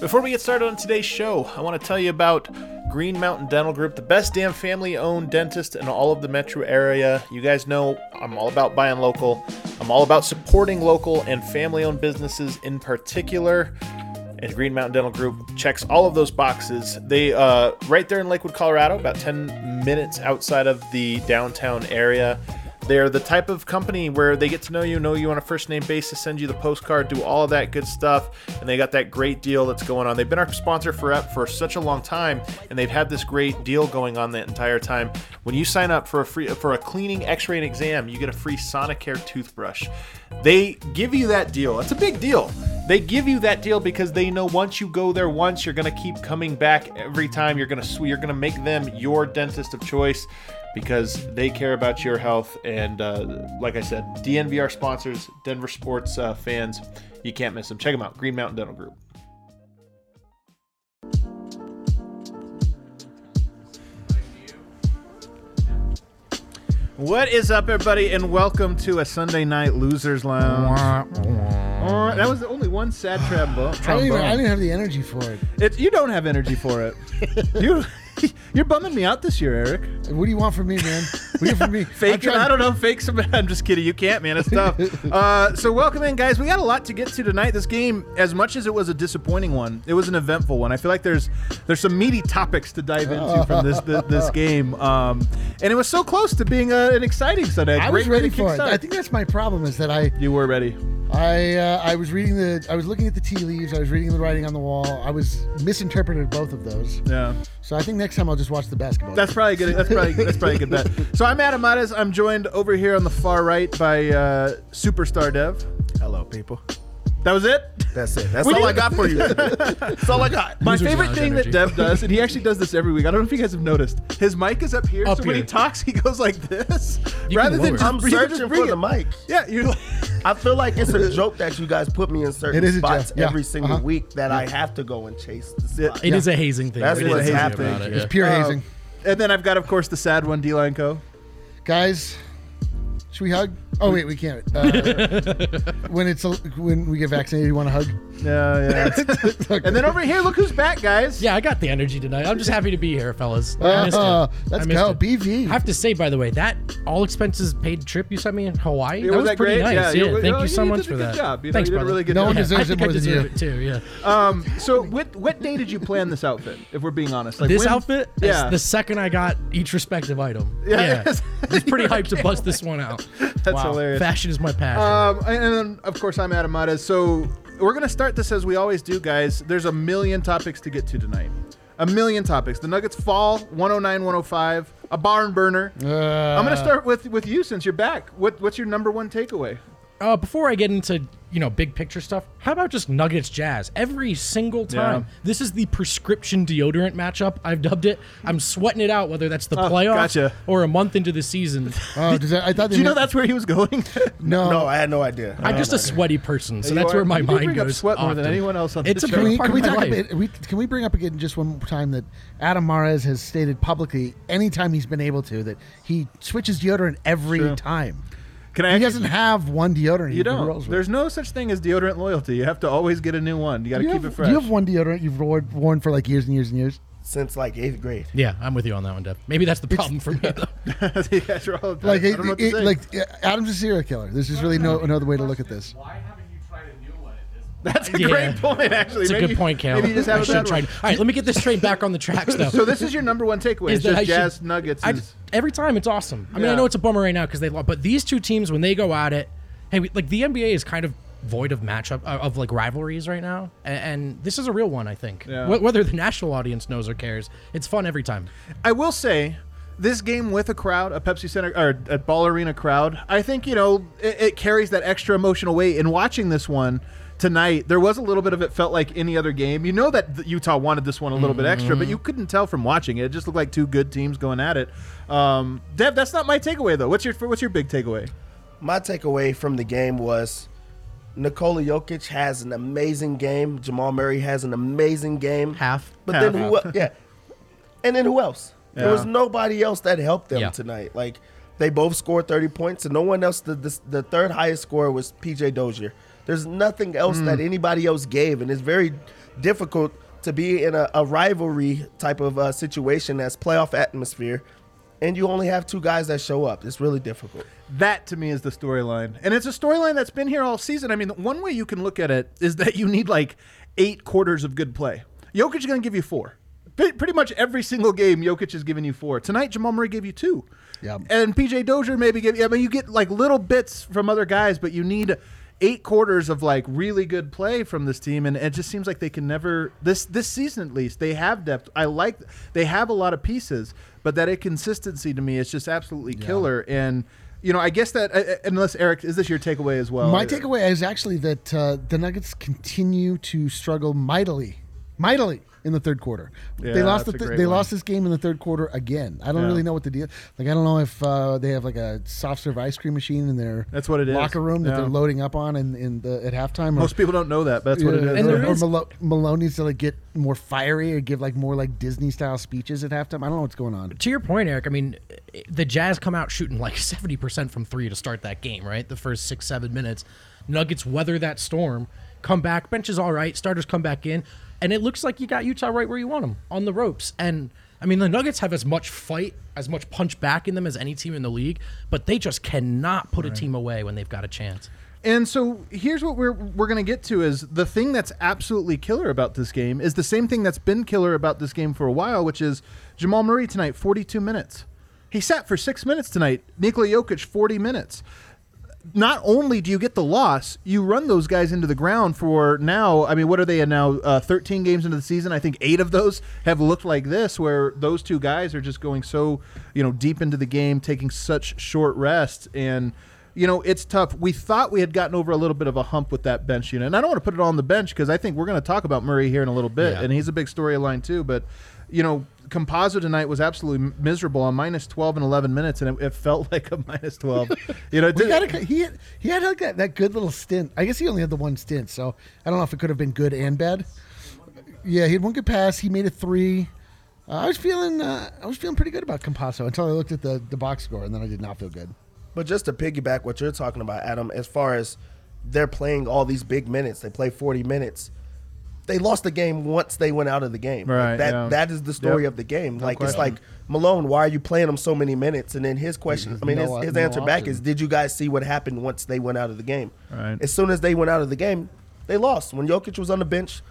Before we get started on today's show, I want to tell you about Green Mountain Dental Group, the best damn family owned dentist in all of the metro area. You guys know I'm all about buying local, I'm all about supporting local and family owned businesses in particular. And Green Mountain Dental Group checks all of those boxes. They uh, right there in Lakewood, Colorado, about 10 minutes outside of the downtown area. They're the type of company where they get to know you, know you on a first name basis, send you the postcard, do all of that good stuff, and they got that great deal that's going on. They've been our sponsor for for such a long time, and they've had this great deal going on that entire time. When you sign up for a free for a cleaning, X-ray, and exam, you get a free Sonicare toothbrush. They give you that deal. It's a big deal. They give you that deal because they know once you go there once, you're gonna keep coming back every time. You're gonna you're gonna make them your dentist of choice because they care about your health. And uh, like I said, DNVR sponsors, Denver sports uh, fans, you can't miss them. Check them out, Green Mountain Dental Group. What is up, everybody, and welcome to a Sunday night losers lounge. Uh, that was the only one sad trombone. I didn't, even, I didn't have the energy for it. It, you don't have energy for it. you, you're bumming me out this year, Eric. What do you want from me, man? What do you want from me? Fake I don't know. Fake some. I'm just kidding. You can't, man. It's tough. uh, so welcome in, guys. We got a lot to get to tonight. This game, as much as it was a disappointing one, it was an eventful one. I feel like there's there's some meaty topics to dive into from this this, this game, um, and it was so close to being a, an exciting Sunday. I was ready for it. I think that's my problem is that I you were ready. I uh, I was reading the I was looking at the tea leaves. I was reading the writing on the wall. I was misinterpreted both of those. Yeah. So I think next time I'll just watch the basketball. That's probably good. That's probably that's probably a good bet. So I'm Adam Mares. I'm joined over here on the far right by uh, Superstar Dev. Hello, people. That was it. That's it. That's We all I didn't- got for you. That's all I got. My Losers favorite thing energy. that Dev does, and he actually does this every week. I don't know if you guys have noticed. His mic is up here, Up so when he talks, he goes like this, You rather than just I'm you can just searching bring for the mic. Yeah, you're like, I feel like it's a joke that you guys put me in certain It is spots yeah. every single Uh-huh. week that I have to go and chase the Yeah. spot. It is a hazing thing. That's It is what's happening. about it, it's pure Uh, hazing. and then I've got, of course, the sad one, D Line Co. Guys, should we hug? Oh wait, we can't. Uh, when it's when we get vaccinated, you want to hug? Yeah, yeah. and then over here, look who's back, guys. Yeah, I got the energy tonight. I'm just happy to be here, fellas. I Uh, it. let's I missed go, it. BV. I have to say, by the way, that all expenses paid trip you sent me in Hawaii, that was that pretty great? nice. Yeah, Yeah, you- thank you- you so much a for good that. job. You know, Thanks, you did a brother. really good No job. one I deserves it think I more than deserve you. it too. Yeah. Um, so what what day did you plan this outfit? If we're being honest, like this when- outfit, is Yeah. the second I got each respective item. Yeah, Yeah, yes. I was pretty hyped to bust this one out. That's hilarious. Fashion is my passion. Um, and then of course I'm Adam Mares. So we're gonna start this as we always do, guys. There's a million topics to get to tonight. A million topics. The Nuggets fall 109, 105. A barn burner. Uh, I'm gonna start with with you since you're back. What what's your number one takeaway? Uh, before I get into you know big picture stuff, how about just Nuggets Jazz? Every single time, Yeah. this is the prescription deodorant matchup. I've dubbed it. I'm sweating it out, whether that's the Oh, playoffs gotcha. or a month into the season. Oh, does that, I thought Do you know that's where he was going? no. No, I had no idea. I'm just a sweaty person, so You that's are- where my mind bring up goes. sweat more than anyone else on It's this a show. Can we, can we talk a life. bit? We, can we bring up again just one time that Adam Mares has stated publicly, anytime he's been able to, that he switches deodorant every True. time. Can I? He actually- doesn't have one deodorant. You don't. rolls with. There's no such thing as deodorant loyalty. You have to always get a new one. You got to keep have, it fresh. Do you have one deodorant you've worn, worn for like years and years and years? Since like eighth grade. Yeah, I'm with you on that one, Deb. Maybe that's the problem for me. Though. You all- Like, it, don't know what to it- like Adam's a serial killer. There's just really no another way to look at this. That's a Yeah. great point. Actually, It's a good point, Cal. Maybe you just have a should try. All right, let me get this straight back on the tracks, though. So this is your number one takeaway. Is just I should- Jazz Nuggets. I, is, every time it's awesome. I mean, Yeah. I know it's a bummer right now because they lost, but these two teams when they go at it, hey, we, like the NBA is kind of void of matchup uh, of like rivalries right now, and, and this is a real one. I think Yeah. Wh- whether the national audience knows or cares, it's fun every time. I will say, this game with a crowd, a Pepsi Center or a Ball Arena crowd, I think you know it, it carries that extra emotional weight. In watching this one, tonight, there was a little bit of it felt like any other game. You know that Utah wanted this one a little bit extra, but you couldn't tell from watching it. It just looked like two good teams going at it. Um, Dev, that's not my takeaway though. What's your what's your big takeaway? My takeaway from the game was Nikola Jokic has an amazing game. Jamal Murray has an amazing game. Half. But Half. then who? el- Yeah. And then who else? There was nobody else that helped them Yeah. tonight. Like they both scored 30 points, and no one else. The the, the third highest scorer was PJ Dozier. There's nothing else Hmm. that anybody else gave, and it's very difficult to be in a, a rivalry type of uh, situation that's playoff atmosphere, and you only have two guys that show up. It's really difficult. That to me is the storyline, and it's a storyline that's been here all season. I mean, one way you can look at it is that you need like eight quarters of good play. Jokic is going to give you four. Pre- Pretty much every single game, Jokic has given you four. Tonight, Jamal Murray gave you two. Yep. And PJ Dozier maybe give. You. I mean, you get like little bits from other guys, but you need eight quarters of like really good play from this team, and it just seems like they can never this this season at least they have depth. I like they have a lot of pieces, but that inconsistency to me is just absolutely killer. And you know, I guess that uh, uh, unless Eric, is this your takeaway as well? My takeaway is actually that uh, the Nuggets continue to struggle mightily, mightily in the third quarter. they Yeah, lost the that's a th- great they one. lost this game in the third quarter again. I don't Yeah. really know what the deal. Like I don't know if uh, they have like a soft serve ice cream machine in their That's what it is. locker room that Yeah. they're loading up on in, in the at halftime. Or, Most people don't know that, but that's what it is. And or, there or is- Malo- Malone needs to like get more fiery or give like more like Disney style speeches at halftime. I don't know what's going on. to your point, Eric, I mean, the Jazz come out shooting like 70% from three to start that game, right? The first six, seven minutes. Nuggets weather that storm, come back, bench is all right, starters come back in, and it looks like you got Utah right where you want them, on the ropes. And I mean, the Nuggets have as much fight, as much punch back in them as any team in the league, but they just cannot put a team away when they've got a chance. And so here's what we're we're gonna get to is the thing that's absolutely killer about this game is the same thing that's been killer about this game for a while, which is Jamal Murray tonight, 42 minutes. He sat for six minutes tonight. Nikola Jokic, 40 minutes. Not only do you get the loss, you run those guys into the ground for now. I mean, what are they now? Uh, 13 games into the season. I think eight of those have looked like this, where those two guys are just going so, you know, deep into the game, taking such short rest and you know, it's tough. We thought we had gotten over a little bit of a hump with that bench unit. And I don't want to put it all on the bench because I think we're going to talk about Murray here in a little bit, Yeah. and he's a big storyline too. But, you know, Campazzo tonight was absolutely miserable on minus 12 and 11 minutes, and it, it felt like a minus 12. you know, it We did- gotta, he had, he had like that, that good little stint. I guess he only had the one stint, so I don't know if it could have been good and bad. Yeah, he had one good pass. He made a three. Uh, I was feeling uh, I was feeling pretty good about Campazzo until I looked at the, the box score, and then I did not feel good. But just to piggyback what you're talking about, Adam, as far as they're playing all these big minutes, they play 40 minutes. They lost the game once they went out of the game. Like, Right, that yeah. that is the story Yep. of the game. like it's like Malone, why are you playing them so many minutes? And then his question, I mean, no- his, his no answer back is, did you guys see what happened once they went out of the game? Right. As soon as they went out of the game, they lost. When Jokic was on the bench,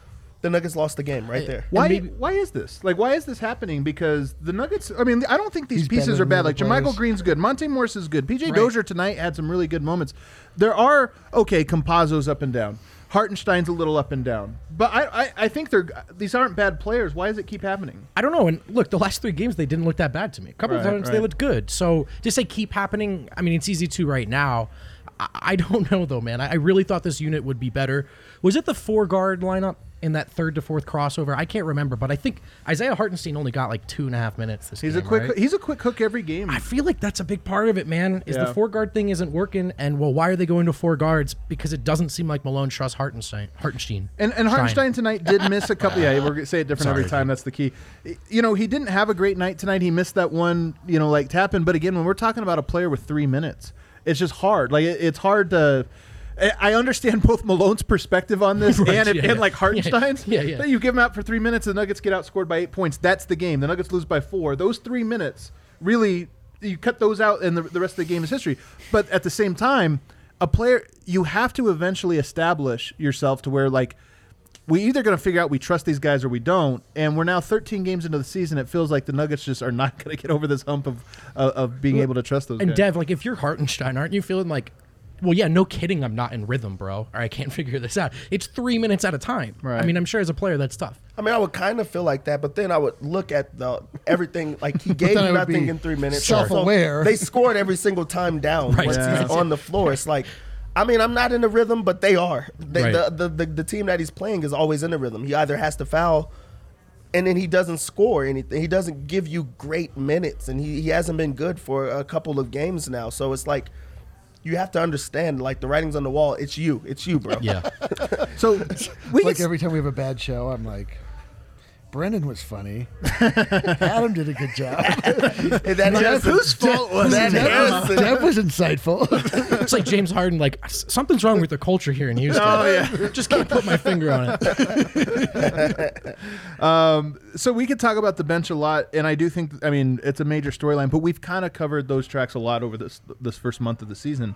the Nuggets lost the game right there. Why? maybe- why is this? Like, why is this happening? Because the Nuggets. I mean, I don't think these pieces are bad. Like, other JaMychal. Green's good. Monte Morris is good. PJ Right. Dozier tonight had some really good moments. There are okay. Campazzo's up and down. Hartenstein's a little up and down. But I, I, I think they're these aren't bad players. Why does it keep happening? I don't know. And look, the last three games they didn't look that bad to me. A couple of Right, times they right. looked good. So to say keep happening, I mean it's easy to right now. I, I don't know though, man. I, I really thought this unit would be better. Was it the four guard lineup in that third to fourth crossover? I can't remember, but I think Isaiah Hartenstein only got like two and a half minutes this He's game. a quick. right? He's a quick hook every game. I feel like that's a big part of it, man. Is Yeah. the four guard thing isn't working, and well, why are they going to four guards? Because it doesn't seem like Malone trusts Hartenstein. Hartenstein. And and Hartenstein tonight did miss a couple. Yeah, we're gonna say it different every time. That's the key. You know, he didn't have a great night tonight. He missed that one. You know, like tap in. But again, when we're talking about a player with three minutes, it's just hard. Like it, it's hard to. I- understand both Malone's perspective on this Right, and, yeah, and yeah. like Hartenstein's. Yeah, yeah. That you give them out for three minutes, the Nuggets get outscored by eight points. That's the game. The Nuggets lose by four. Those three minutes really, you cut those out, and the, the rest of the game is history. But at the same time, a player you have to eventually establish yourself to where like we either going to figure out we trust these guys or we don't. And we're now 13 games into the season. It feels like the Nuggets just are not going to get over this hump of of, of being able to trust those guys. And guys. Dev, like if you're Hartenstein, aren't you feeling like, well, yeah, no kidding, I'm not in rhythm, bro, or I can't figure this out. It's three minutes at a time. Right. I mean, I'm sure as a player that's tough. I mean, I would kind of feel like that, but then I would look at the everything like he gave then I you nothing in three minutes. self-aware. So they scored every single time down Right. once Yeah. he's on the floor. It's like I mean, I'm not in the rhythm, but they are. They, Right. the, the, the the team that he's playing is always in the rhythm. He either has to foul, and then he doesn't score anything. He doesn't give you great minutes, and he, he hasn't been good for a couple of games now. So it's like you have to understand, like the writing's on the wall. It's you. It's you, bro. Yeah. So we like every time we have a bad show, I'm like, Brendan was funny. Adam did a good job. And that Harrison- whose fault was that it? Harrison- Jeff was insightful. It's like James Harden, like something's wrong with the culture here in Houston. Oh, yeah. just can't put my finger on it. Um, so we could talk about the bench a lot, and I do think I mean it's a major storyline, but we've kind of covered those tracks a lot over this this first month of the season.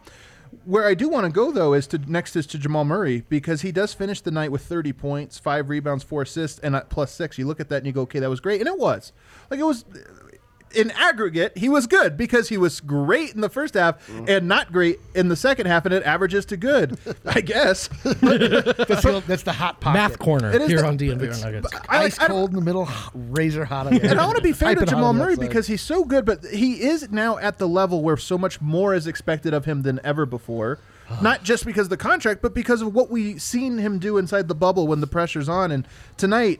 Where I do want to go though is to next is to Jamal Murray because he does finish the night with 30 points, five rebounds, four assists, and at plus six. You look at that and you go, okay, that was great, and it was like it was. In aggregate, he was good because he was great in the first half mm-hmm. and not great in the second half, and it averages to good, I guess. that's, the, that's the hot pocket. Math corner It is here the- on DNVR Nuggets. I like- Ice I don't- cold in the middle, razor hot. On the And I want to be fair to Jamal Murray because he's so good, but he is now at the level where so much more is expected of him than ever before. Not just because of the contract, but because of what we seen him do inside the bubble when the pressure's on. And tonight,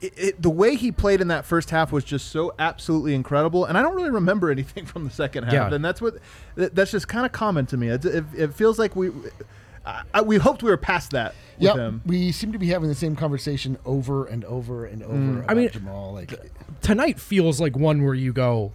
it, it, the way he played in that first half was just so absolutely incredible. And I don't really remember anything from the second half. Yeah. And that's what that- that's just kind of common to me. It, it, it feels like we. I, I- we hoped we were past that with Yep, him. we seem to be having the same conversation over and over and over. Mm. About I mean, Jamal, like Tonight feels like one where you go.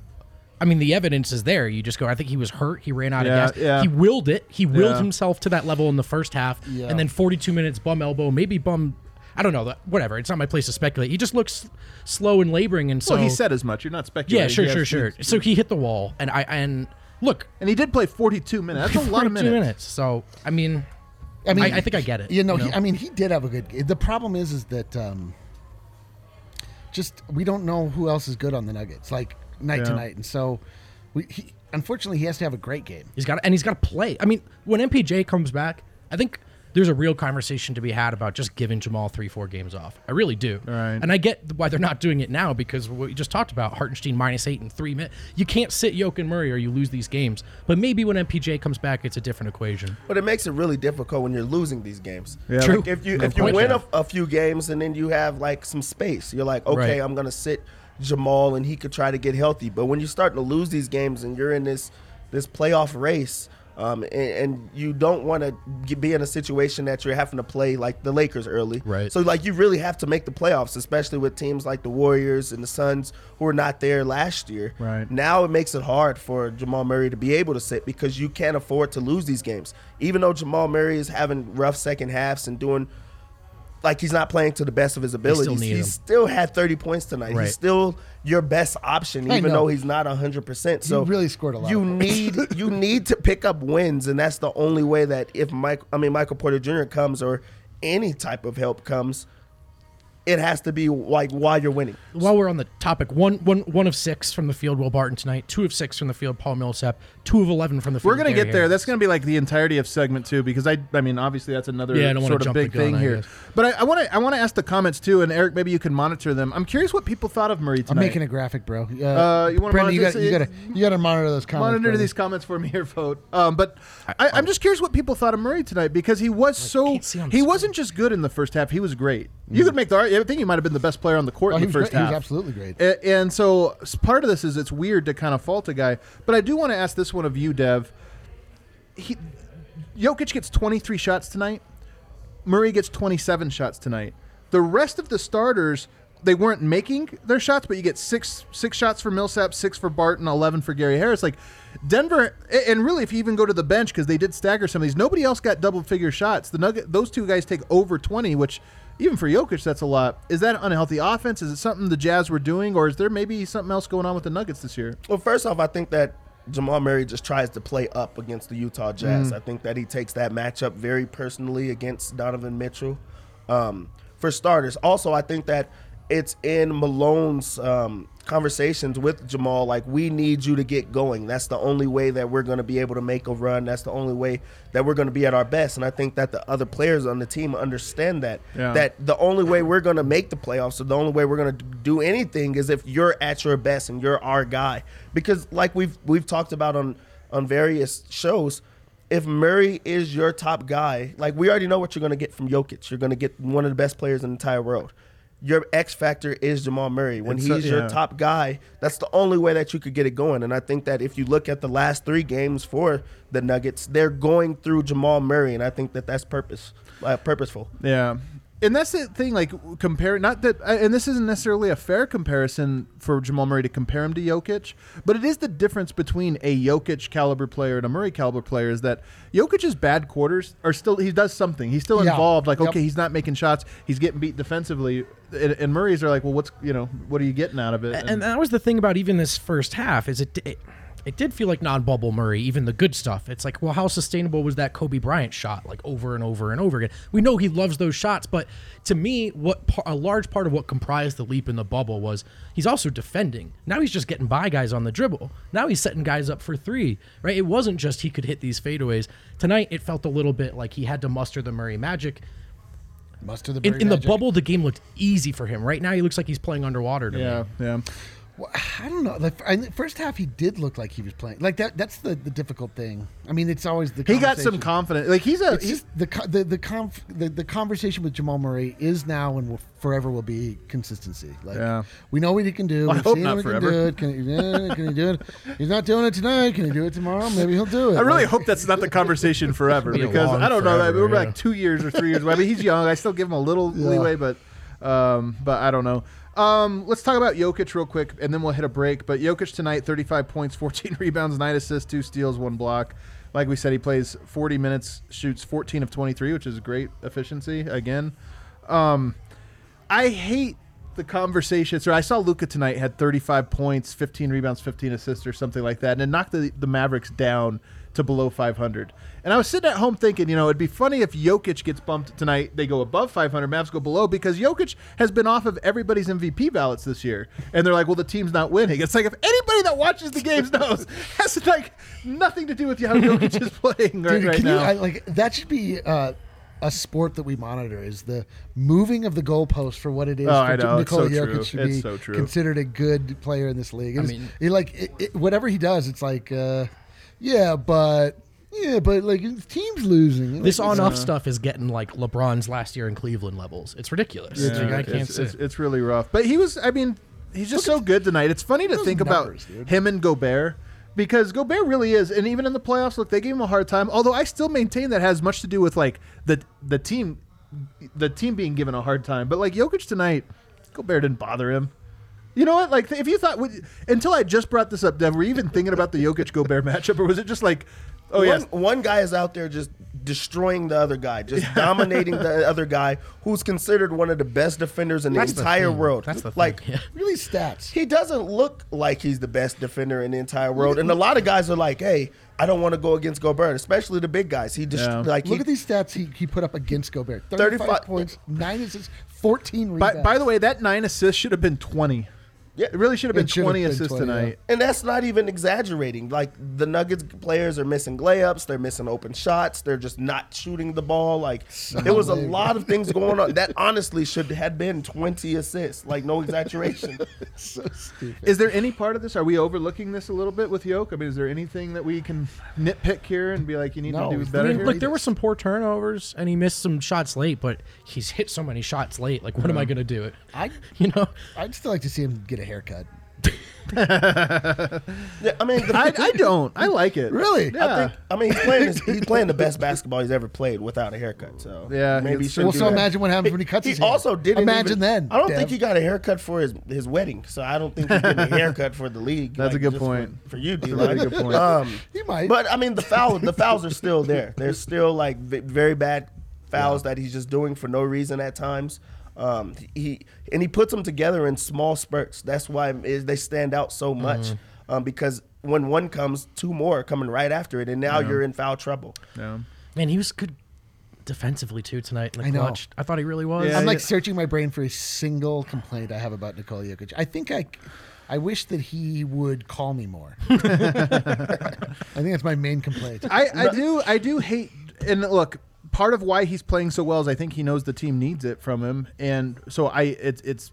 I mean, the evidence is there. You just go. I think he was hurt. He ran out Yeah, of gas. yeah. He willed it. He willed Yeah. himself to that level in the first half, Yeah. and then 42 minutes bum elbow, maybe bum. I don't know. Whatever. It's not my place to speculate. He just looks slow and laboring, and so well, he said as much. You're not speculating. yeah, sure, sure, sure. So he hit the wall, and I and look, And he did play 42 minutes. That's a lot of 42 minutes. So I mean, I mean, I- I think I get it, You know, you He. I mean, he did have a good. The problem is, is that um, just we don't know who else is good on the Nuggets, like night to night, and so we. He, unfortunately, he has to have a great game. He's got and he's got to play. I mean, when MPJ comes back, I think there's a real conversation to be had about just giving Jamal three, four games off. I really do. Right. And I get why they're not doing it now because what we just talked about, Hartenstein minus eight in three minutes. You can't sit Yoke and Murray or you lose these games. But maybe when MPJ comes back, it's a different equation. But it makes it really difficult when you're losing these games. Yeah. True. Like if you Good if you point, win a, a few games and then you have like some space, you're like, okay, Right. I'm gonna sit Jamal and he could try to get healthy. But when you're starting to lose these games and you're in this this playoff race, um, and, and you don't want to be in a situation that you're having to play like the Lakers early, Right. So like you really have to make the playoffs, especially with teams like the Warriors and the Suns who were not there last year. Right. Now it makes it hard for Jamal Murray to be able to sit because you can't afford to lose these games. Even though Jamal Murray is having rough second halves and doing like he's not playing to the best of his abilities, need he him. still had 30 points tonight. Right. He's still your best option, I even know. though he's not 100%. So really scored a lot You need you need to pick up wins, and that's the only way that if Mike, I mean Michael Porter Jr. comes or any type of help comes, it has to be like while you're winning. While we're on the topic, one, one, one of six from the field, Will Barton tonight. Two of six from the field, Paul Millsap. Two of 11 from the field. We're gonna Gary get there. Harris. That's gonna be like the entirety of segment two because I, I mean, obviously that's another Yeah, I don't wanna sort of big gun, thing here. guess. But I want to, I want to ask the comments too, and Eric, maybe you can monitor them. I'm curious what people thought of Murray tonight. I'm making a graphic, bro. Uh, Uh, you wanna you monitor got you got to you got to monitor those comments. Monitor brother. these comments for me here, vote. Um, but I, I'm just curious what people thought of Murray tonight because he was so can't see on the he screen. wasn't just good in the first half; he was great. You could make the argument. I think he might have been the best player on the court Oh, in he the first great. He was absolutely great. A- And so part of this is it's weird to kind of fault a guy, but I do want to ask this one of you, Dev. He, Jokic gets 23 shots tonight. Murray gets 27 shots tonight. The rest of the starters, they weren't making their shots, but you get six six shots for Millsap, six for Barton, 11 for Gary Harris. Like Denver, and really, if you even go to the bench, because they did stagger some of these, nobody else got double figure shots. The Nugget, those two guys take over 20, which even for Jokic, that's a lot. Is that an unhealthy offense? Is it something the Jazz were doing, or is there maybe something else going on with the Nuggets this year? Well, first off, I think that Jamal Murray just tries to play up against the Utah Jazz. I think that he takes that matchup very personally against Donovan Mitchell. Um, for starters, also I think that it's in Malone's um, conversations with Jamal. Like we need you to get going. That's the only way that we're going to be able to make a run. That's the only way that we're going to be at our best. And I think that the other players on the team understand that. Yeah. That the only way we're going to make the playoffs, or the only way we're going to do anything, is if you're at your best and you're our guy. Because like we've we've talked about on on various shows, if Murray is your top guy, like we already know what you're going to get from Jokic. You're going to get one of the best players in the entire world. Your X factor is Jamal Murray. When And he's so- your yeah. top guy, that's the only way that you could get it going. And I think that if you look at the last three games for the Nuggets, they're going through Jamal Murray, and I think that that's purpose, uh, purposeful. Yeah. And that's the thing, like compare not that, uh, and this isn't necessarily a fair comparison for Jamal Murray to compare him to Jokic, but it is the difference between a Jokic caliber player and a Murray caliber player is that Jokic's bad quarters are still he does something, he's still Yeah. involved. Like Yep. okay, he's not making shots, he's getting beat defensively, and, and Murray's are like, well, what's you know, what are you getting out of it? and that was the thing about even this first half is it it, it did feel like non-bubble Murray, even the good stuff. It's like, well, how sustainable was that Kobe Bryant shot, like over and over and over again? We know he loves those shots, but to me, what par- a large part of what comprised the leap in the bubble was he's also defending. Now he's just getting by guys on the dribble. Now he's setting guys up for three, right? It wasn't just he could hit these fadeaways. Tonight, it felt a little bit like he had to muster the Murray magic. Muster the In, in the bubble, the game looked easy for him. Right now, he looks like he's playing underwater. To me. yeah, me. yeah. Well, I don't know. Like I, the first half, he did look like he was playing. Like that. That's the, the difficult thing. I mean, it's always the He got some confidence. Like he's a It's he's, the the the, conf, the the conversation with Jamal Murray is now and will forever will be consistency. Like Yeah. we know what he can do. I We've hope seen not forever. Can do it. Can, he, can he do it? He's not doing it tonight. Can he do it tomorrow? Maybe he'll do it. I really Like, hope that's not the conversation forever Be because I don't know. forever, we're yeah. like two years or three years. I mean, he's young. I still give him a little Yeah. leeway, but um, but I don't know. Um, let's talk about Jokic real quick, and then we'll hit a break. But Jokic tonight, 35 points, 14 rebounds, nine assists, two steals, one block. Like we said, he plays 40 minutes, shoots 14 of 23, which is great efficiency again. Um, I hate the conversation. So I saw Luka tonight had 35 points, 15 rebounds, 15 assists, or something like that, and it knocked the, the Mavericks down to below 500. And I was sitting at home thinking, you know, it'd be funny if Jokic gets bumped tonight. They go above 500, Mavs go below because Jokic has been off of everybody's MVP ballots this year. And they're like, well, the team's not winning. It's like if anybody that watches the games knows, has like nothing to do with how Jokic is playing right, Dude, right can now. you I, like that should be uh, a sport that we monitor is the moving of the goalpost for what it is Oh, for I know. Nikola so Jokic true. should It's be so considered a good player in this league. It's, mean- it, like it, it, whatever he does, it's like uh, yeah, but yeah, but like the team's losing. This Like, on it's- off stuff is getting like LeBron's last year in Cleveland levels. It's ridiculous. Yeah, Like, I it's, can't it's, say. it's, it's really rough. But he was, I mean, he's just so good tonight. It's funny to think numbers, about dude. him and Gobert because Gobert really is, and even in the playoffs, look, they gave him a hard time. Although I still maintain that has much to do with like the the team, the team being given a hard time. But like Jokic tonight, Gobert didn't bother him. You know what? Like, if you thought until I just brought this up, Dev, were you even thinking about the Jokic Gobert matchup, or was it just like, oh one, yes, one guy is out there just destroying the other guy, just dominating the other guy, who's considered one of the best defenders in That's the the entire thing. world. That's the thing. like. Yeah. really stats. He doesn't look like he's the best defender in the entire world, and a lot of guys are like, "Hey, I don't want to go against Gobert, especially the big guys." He just Yeah. like Look he, at these stats he, he put up against Gobert: thirty-five 35 points, nine assists, fourteen by, rebounds. by the way, that nine assists should have been twenty. Yeah. it really should have been should have twenty been assists 20, yeah. tonight. And that's not even exaggerating. Like the Nuggets players are missing layups, they're missing open shots, they're just not shooting the ball. Like there was a lot of things going on. That honestly should have been 20 assists. Like no exaggeration. so stupid. Is there any part of this? Are we overlooking this a little bit with Yoke? I mean, is there anything that we can nitpick here and be like, you need No, to do better I mean, here? look, there were some poor turnovers, and he missed some shots late, but he's hit so many shots late. Like, what am I uh-huh. going to do? It, I you know, I'd still like to see him get a haircut. Yeah, I mean, the, I, I don't. I like it. Really? Yeah. I think I mean he's playing his, he's playing the best basketball he's ever played without a haircut. So Yeah, maybe he should. Well, so that. imagine what happens when he cuts He his hair. also didn't Imagine even- then. I don't Dev. think he got a haircut for his his wedding, so I don't think he's getting a haircut for the league. That's a good just for- point. for, you, D. That's a really good point. Um, He might. but I mean the foul the fouls are still there. There's still like v- very bad fouls that he's just doing for no reason at times. Um, he and he puts them together in small spurts. That's why they stand out so much Mm-hmm. um, because when one comes, two more are coming right after it, and now you're in foul trouble. Yeah. man, he was good defensively too tonight in the I know. clutch. I thought he really was. Yeah, I'm like yeah. searching my brain for a single complaint I have about Nikola Jokic. I think I, I wish that he would call me more. I think that's my main complaint. I, I do. I do hate. And look, part of why he's playing so well is I think he knows the team needs it from him, and so I. It's it's.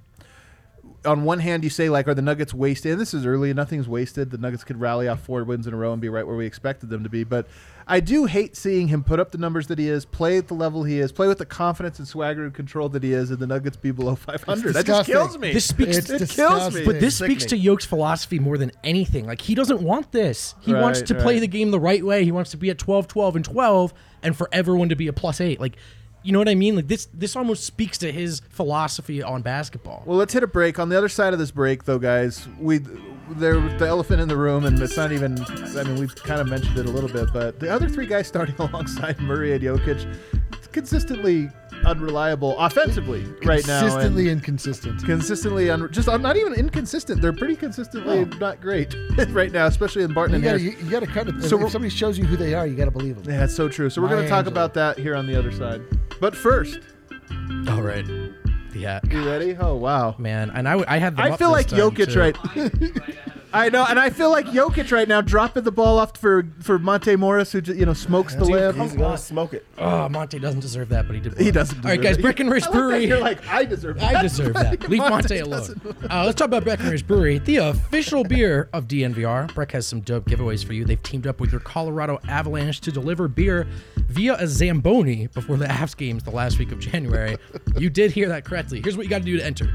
On one hand, you say like, are the Nuggets wasted? And this is early. Nothing's wasted. The Nuggets could rally off four wins in a row and be right where we expected them to be. But I do hate seeing him put up the numbers that he is, play at the level he is, play with the confidence and swagger and control that he is, and the Nuggets be below 500. That just kills me. This speaks It's it kills me. But this speaks to Sickening. Yoke's philosophy more than anything. Like he doesn't want this. He wants Right, to play the game the right way. He wants to be at 12, 12, and 12 and for everyone to be a plus 8. Like you know what I mean? Like this this almost speaks to his philosophy on basketball. Well, let's hit a break. On the other side of this break, though, guys, we there the elephant in the room, and it's not even. I mean, we've kind of mentioned it a little bit, but the other three guys starting alongside Murray and Jokic, consistently unreliable offensively right now. Consistently inconsistent. consistently un- just uh, not even inconsistent. They're pretty consistently not great right now, especially in Barton You and gotta, Harris. you, you gotta kind of. So So if somebody shows you who they are, you gotta believe them. Yeah, that's so true. So we're going to talk about that here on the other side. But first, All right. Yeah. you ready? Oh wow. Man, and I, I had them I up feel like this time, Jokic too. right. I know, and I feel like Jokic right now dropping the ball off for for Monte Morris, who ju- you know smokes the He's gonna smoke it. Oh, Monte doesn't deserve that, but he did. He doesn't. All right, deserve guys, it. Breckenridge I like that Brewery. You're like I deserve. I that. deserve that. Leave Monte alone. Uh, let's talk about Breckenridge Brewery, the official beer of DNVR. Breck has some dope giveaways for you. They've teamed up with your Colorado Avalanche to deliver beer via a Zamboni before the Avs games the last week of January. you did hear that correctly. Here's what you got to do to enter.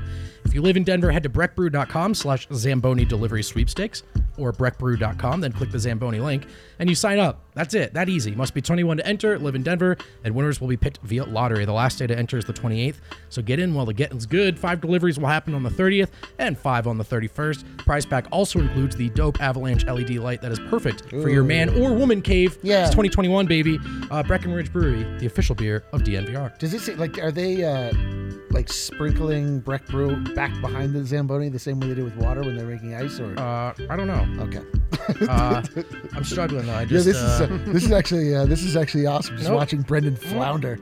If you live in Denver, head to breckbrew.com slash Zamboni delivery sweepstakes or breckbrew.com, then click the Zamboni link and you sign up. That's it. That easy. Must be 21 to enter, live in Denver, and winners will be picked via lottery. The last day to enter is the 28th, so get in while the getting's good. Five deliveries will happen on the 30th and five on the 31st. Prize pack also includes the dope Avalanche LED light that is perfect for your man or woman cave. Yeah. It's 2021, baby. Uh, Breckenridge Brewery, the official beer of DNVR. Does it say like are they uh, like sprinkling Breck Brew back behind the Zamboni the same way they do with water when they're making ice? Or Uh, I don't know. okay, Uh, I'm struggling though. I yeah, just this uh, is uh, this is actually uh, this is actually awesome. Just Nope. watching Brendan flounder.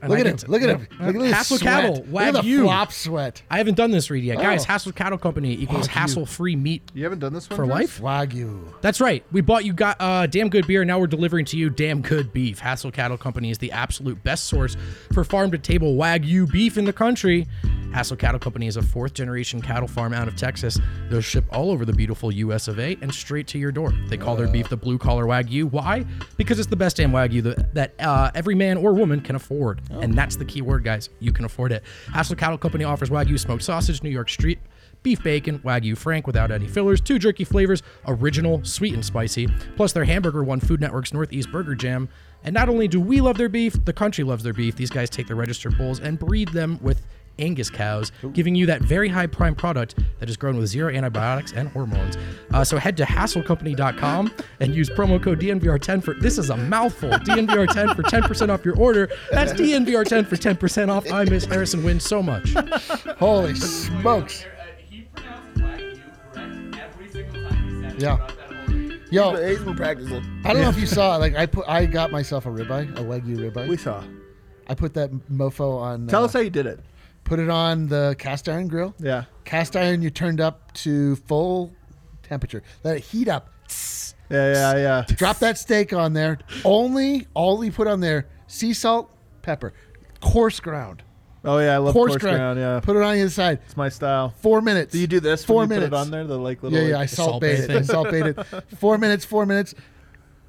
and Look I at him! did- Look at him! Uh, Look at this Hassel sweat. Cattle, Look at the Wagyu. flop sweat. I haven't done this read yet, guys. Oh. Hassel Cattle Company equals hassle-free meat You haven't done this one for Chris? life. Wagyu. That's right. We bought you got uh, damn good beer. Now we're delivering to you damn good beef. Hassel Cattle Company is the absolute best source for farm to table wagyu beef in the country. Hassel Cattle Company is a fourth generation cattle farm out of Texas. They'll ship all over the beautiful US of A and straight to your door. They call their beef the blue collar wagyu. Why? Because it's the best damn wagyu that, that uh, every man or woman can afford. And that's the key word, guys. You can afford it. Hassel Cattle Company offers wagyu smoked sausage, New York Street beef bacon, wagyu frank without any fillers, two jerky flavors, original, sweet and spicy. Plus their hamburger won Food Network's Northeast Burger Jam. And not only do we love their beef, the country loves their beef. These guys take their registered bulls and breed them with Angus cows, giving you that very high prime product that is grown with zero antibiotics and hormones. Uh, so head to hasslecompany.com and use promo code DNVR10 for this is a mouthful. DNVR10 for 10% off your order. That's DNVR10 for 10% off. I miss Harrison Wind so much. Holy smokes! He pronounces Wagyu correct every single time he said it Yeah. throughout that. Yo, He's been practicing. I don't know if you saw. Like I put, I got myself a ribeye, a Wagyu ribeye. We saw. I put that mofo on. Tell uh, us how you did it. Put it on the cast iron grill. Yeah. Cast iron, you turned up to full temperature. Let it heat up. Yeah, yeah, yeah. Drop that steak on there. Only, all you put on there: sea salt, pepper, coarse ground, Oh yeah, I love coarse, coarse, ground. ground. Yeah, Put it on the inside. it's my style. Four minutes. Do you do this? Four minutes. Put it on there, the like little. Yeah, yeah. I like- salt salt bait it. Salt bait it. Four minutes. Four minutes.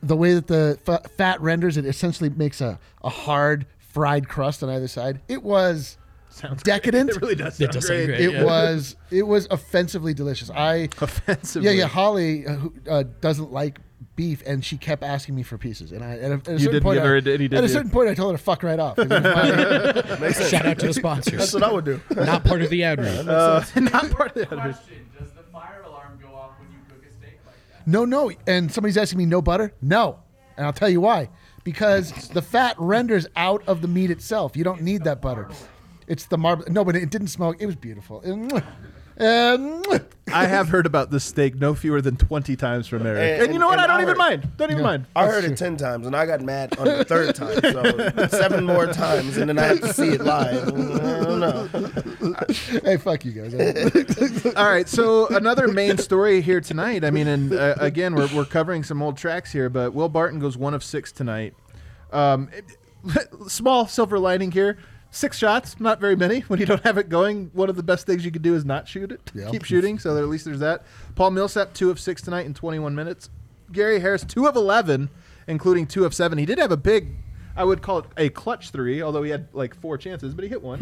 The way that the f- fat renders, it essentially makes a, a hard fried crust on either side. It was Sounds decadent. It really does. It Sound does sound great. great. It Yeah. was it was offensively delicious. I Offensive. yeah yeah Holly uh, who uh, doesn't like beef and she kept asking me for pieces and I at a, at a certain didn't point give her I, a- any, did at a certain point I told her to fuck right off. it was my- Shout out to the sponsors. That's what I would do. Not part of the ad read. Uh, not part of the ad Question: Does the fire alarm go off when you cook a steak like that? no no and somebody's asking me no butter no and I'll tell you why because the fat renders out of the meat itself. You don't need that butter. It's the marble. No, but it didn't smell. It was beautiful. And, and, I have heard about this steak no fewer than twenty times from Eric, and, And- you know what? I don't I even heard- mind. Don't even mind. I heard it ten times and I got mad on the third time. So seven more times and then I have to see it live. I don't know. hey, fuck you guys. All right, so another main story here tonight. I mean, and uh, again, we're, we're covering some old tracks here, but Will Barton goes one of six tonight. Um, it- small silver lining here. Six shots, not very many. When you don't have it going, one of the best things you can do is not shoot it. Yeah. Keep shooting, so at least there's that. Paul Millsap, two of six tonight in 21 minutes. Gary Harris, two of 11, including two of seven. He did have a big, I would call it a clutch three, although he had like four chances, but he hit one.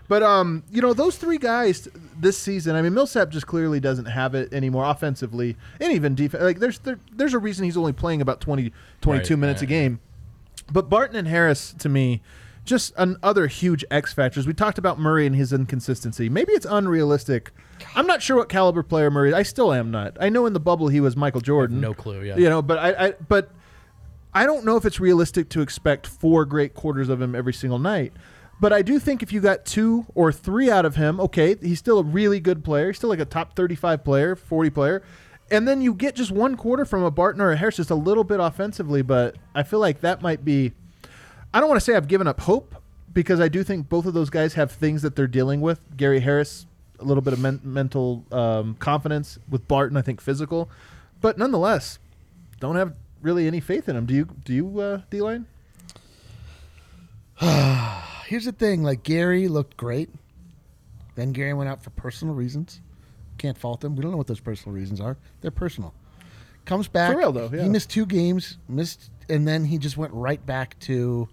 but um, you know, those three guys this season. I mean, Millsap just clearly doesn't have it anymore offensively, and even defense. Like there's there, there's a reason he's only playing about 20, 22 Right, minutes a game. But Barton and Harris, to me, just an other huge X factors. We talked about Murray and his inconsistency. Maybe it's unrealistic. I'm not sure what caliber player Murray. I still am not. I know in the bubble he was Michael Jordan. no clue, yeah. You know, but I, I but I don't know if it's realistic to expect four great quarters of him every single night. But I do think if you got two or three out of him, okay, he's still a really good player. He's still like a top 35 player, 40 player. And then you get just one quarter from a Barton or a Harris, just a little bit offensively. But I feel like that might be. I don't want to say I've given up hope because I do think both of those guys have things that they're dealing with. Gary Harris, a little bit of men- mental um, confidence. With Barton, I think physical. But nonetheless, don't have really any faith in him. Do you? Do you, uh, D line? Here's the thing: like Gary looked great, then Gary went out for personal reasons. Can't fault him. We don't know what those personal reasons are. They're personal. Comes back. For real, though, yeah. He missed two games, missed, and then he just went right back to.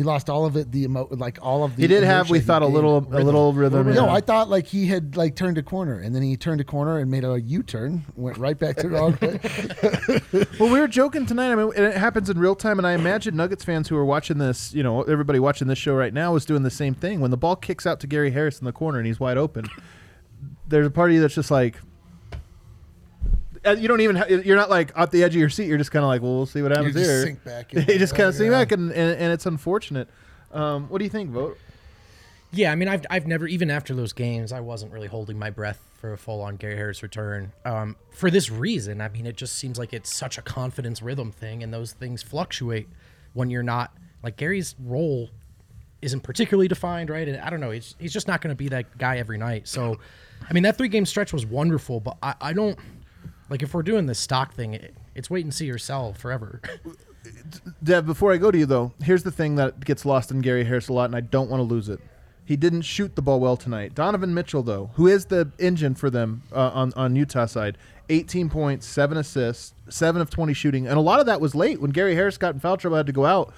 He lost all of it. The emo, like all of the. He did have, we thought, a gained. little, a little rhythm. No, yeah. I thought like he had like turned a corner, and then he turned a corner and made a U-turn, went right back to the wrong way. Well, we were joking tonight. I mean, and it happens in real time, and I imagine Nuggets fans who are watching this, you know, everybody watching this show right now is doing the same thing. When the ball kicks out to Gary Harris in the corner and he's wide open, there's a part of you that's just like, you don't even, ha- you're not like at the edge of your seat. You're just kind of like, well, we'll see what happens just here. sink back in. you just kind of sink Yeah. back, and, and, and it's unfortunate. Um, what do you think, Vogt? Yeah, I mean, I've, I've never, even after those games, I wasn't really holding my breath for a full on Gary Harris return. Um, for this reason, I mean, it just seems like it's such a confidence rhythm thing, and those things fluctuate when you're not, like, Gary's role isn't particularly defined, right? And I don't know, he's, he's just not going to be that guy every night. So, I mean, that three game stretch was wonderful, but I, I don't, like, if we're doing this stock thing, it, it's wait and see or sell forever. Dev, before I go to you though, here's the thing that gets lost in Gary Harris a lot, and I don't want to lose it. He didn't shoot the ball well tonight. Donovan Mitchell, though, who is the engine for them uh, on on Utah side, 18 points, seven assists, seven of 20 shooting, and a lot of that was late when Gary Harris got in foul trouble, had to go out.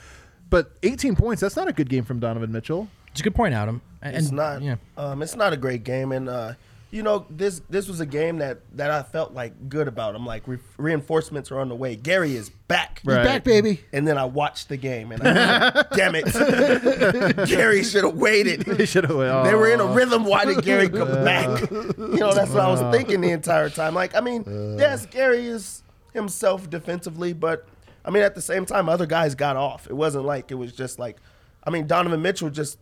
But 18 points, that's not a good game from Donovan Mitchell. it's a good point, Adam. And, It's not. Yeah. Um, it's not a great game, and uh, you know this. This was a game that that I felt like good about. I'm like re- reinforcements are on the way. Gary is back. He's Right. back, baby. And then I watched the game, and I was like, damn it, Gary should have waited. They should have. They were in a rhythm. Why did Gary come back? You know, that's what I was thinking the entire time. Like, I mean, yes, Gary is himself defensively, but I mean, at the same time, other guys got off. It wasn't like it was just like, I mean, Donovan Mitchell just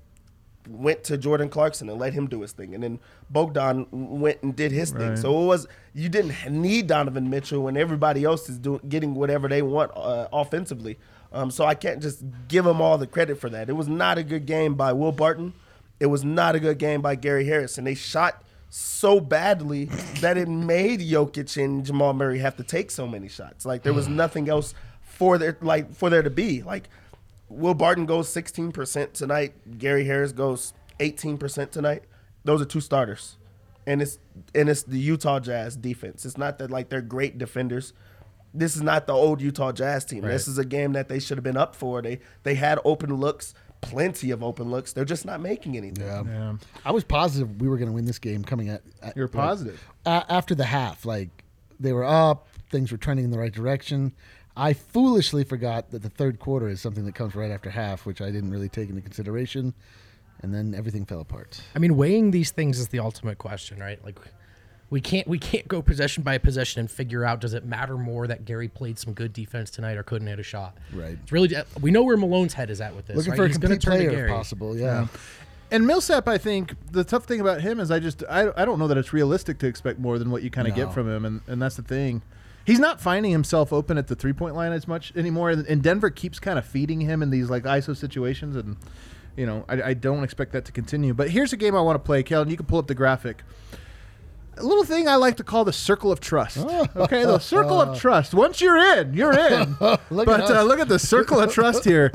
went to Jordan Clarkson and let him do his thing, and then Bogdan went and did his thing. So it was you didn't need Donovan Mitchell when everybody else is doing getting whatever they want uh, offensively. Um, so I can't just give them all the credit for that. It was not a good game by Will Barton. It was not a good game by Gary Harris, and they shot so badly that it made Jokic and Jamal Murray have to take so many shots. Like there was nothing else for there like for there to be. Like Will Barton goes 16% tonight. Gary Harris goes 18% tonight. Those are two starters. And it's and it's the Utah Jazz defense. It's not that like they're great defenders. This is not the old Utah Jazz team. This is a game that they should have been up for. They they had open looks, plenty of open looks. They're just not making anything. Yeah. I was positive we were going to win this game coming at. at You're like, positive. after the half, like they were up, things were trending in the right direction. I foolishly forgot that the third quarter is something that comes right after half, which I didn't really take into consideration, and then everything fell apart. I mean, weighing these things is the ultimate question, right? Like, we can't we can't go possession by possession and figure out does it matter more that Gary played some good defense tonight or couldn't hit a shot? Right. It's really uh, we know where Malone's head is at with this. Looking right? for a He's gonna complete turn player if Gary. possible. Yeah. And Millsap, I think the tough thing about him is I just I, I don't know that it's realistic to expect more than what you kind of No. get from him, and, and that's the thing. He's not finding himself open at the three point line as much anymore, and, Denver keeps kind of feeding him in these like ISO situations, and you know I, I don't expect that to continue. But here's a game I want to play, Kellen. You can pull up the graphic. A little thing I like to call the circle of trust. Okay, the circle of trust. Once you're in, you're in. Look but us. uh, look at the circle of trust here,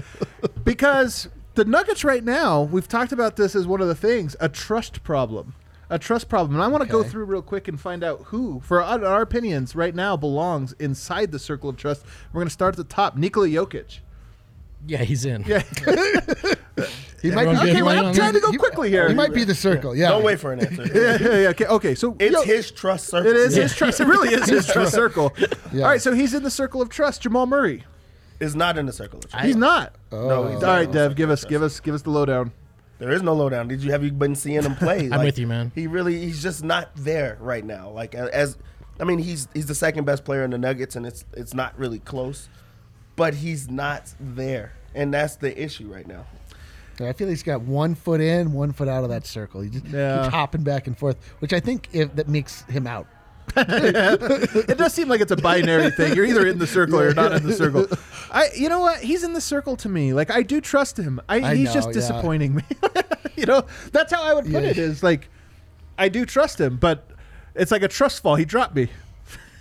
because the Nuggets right now, we've talked about this as one of the things, a trust problem. A trust problem. And I want to go through real quick and find out who, for our, our opinions, right now belongs inside the circle of trust. We're going to start at the top. Nikola Jokic. Yeah, he's in. Yeah. He might be. okay, well, I'm trying to go he- quickly here. He might be the circle. Yeah. Don't wait for an answer. yeah, yeah, yeah. Okay, okay, so It's Yo- his trust circle. It is his trust. It really is his trust circle. Yeah. All right, so he's in the circle of trust. Jamal Murray. Is not in the circle of trust. He's not. Oh. no, he's not right, in the Dev, give us, give us, give us the lowdown. There is no lowdown. Did you have you been seeing him play? I'm with you, man. He really he's just not there right now. Like as I mean, he's he's the second best player in the Nuggets, and it's it's not really close. But he's not there, and that's the issue right now. I feel he's got one foot in, one foot out of that circle. He just Yeah. keeps hopping back and forth, which I think if that makes him out. It does seem like it's a binary thing. You're either in the circle or you're not in the circle. I, you know what? He's in the circle to me. Like I do trust him. I, I he's know, just yeah. disappointing me. you know, that's how I would put Yeah. it. Is like, I do trust him, but it's like a trust fall. He dropped me.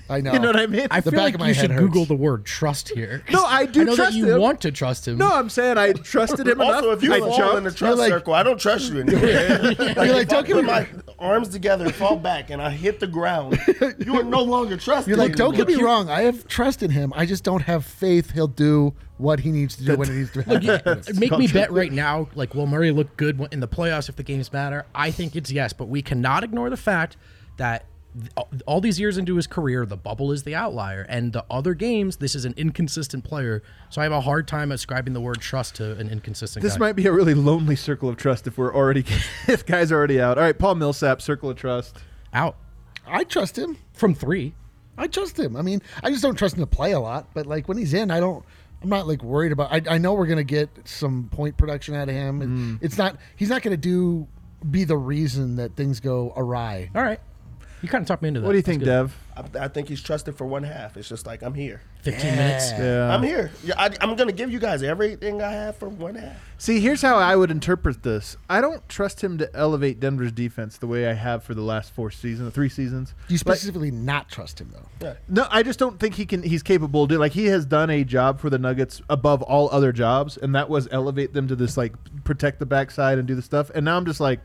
I know. You know what I mean? I The feel back like of my you head should hurts. Google the word trust here. No, I do I know trust that you him. want to trust him. no, I'm saying I trusted him enough. Also, if you I fall jumped. in the trust like- circle, I don't trust you anymore. like, like, if I don't give put me- my arms together and fall back, and I hit the ground. You are no longer trusted. You're like, don't get me wrong. I have trust in him. I just don't have faith he'll do what he needs to do when it needs to happen. Make me bet right now, like, will Murray look good in the playoffs if the games matter? I think it's yes, but we cannot ignore the fact that th- all- all these years into his career, the bubble is the outlier, and the other games, this is an inconsistent player. So I have a hard time ascribing the word trust to an inconsistent. This guy. might be a really lonely circle of trust if we're already if guys are already out. All right, Paul Millsap, circle of trust. out I trust him. from three. I trust him. I mean, I just don't trust him to play a lot. But like when he's in, I don't. I'm not like worried about. I, I know we're gonna get some point production out of him. It- Mm. It's not. He's not gonna do be the reason that things go awry. All right, you kind of talked me into that. What do you think. Dev? I, I think he's trusted for one half. It's just like I'm here. Fifteen minutes. Yeah. I'm here. I, I'm going to give you guys everything I have for one half. See, here's how I would interpret this. I don't trust him to elevate Denver's defense the way I have for the last four seasons, three seasons. Do you Like- specifically not trust him though? Yeah. no, I just don't think he can. He's capable of doing. Like he has done a job for the Nuggets above all other jobs, and that was elevate them to this like protect the backside and do the stuff. And now I'm just like,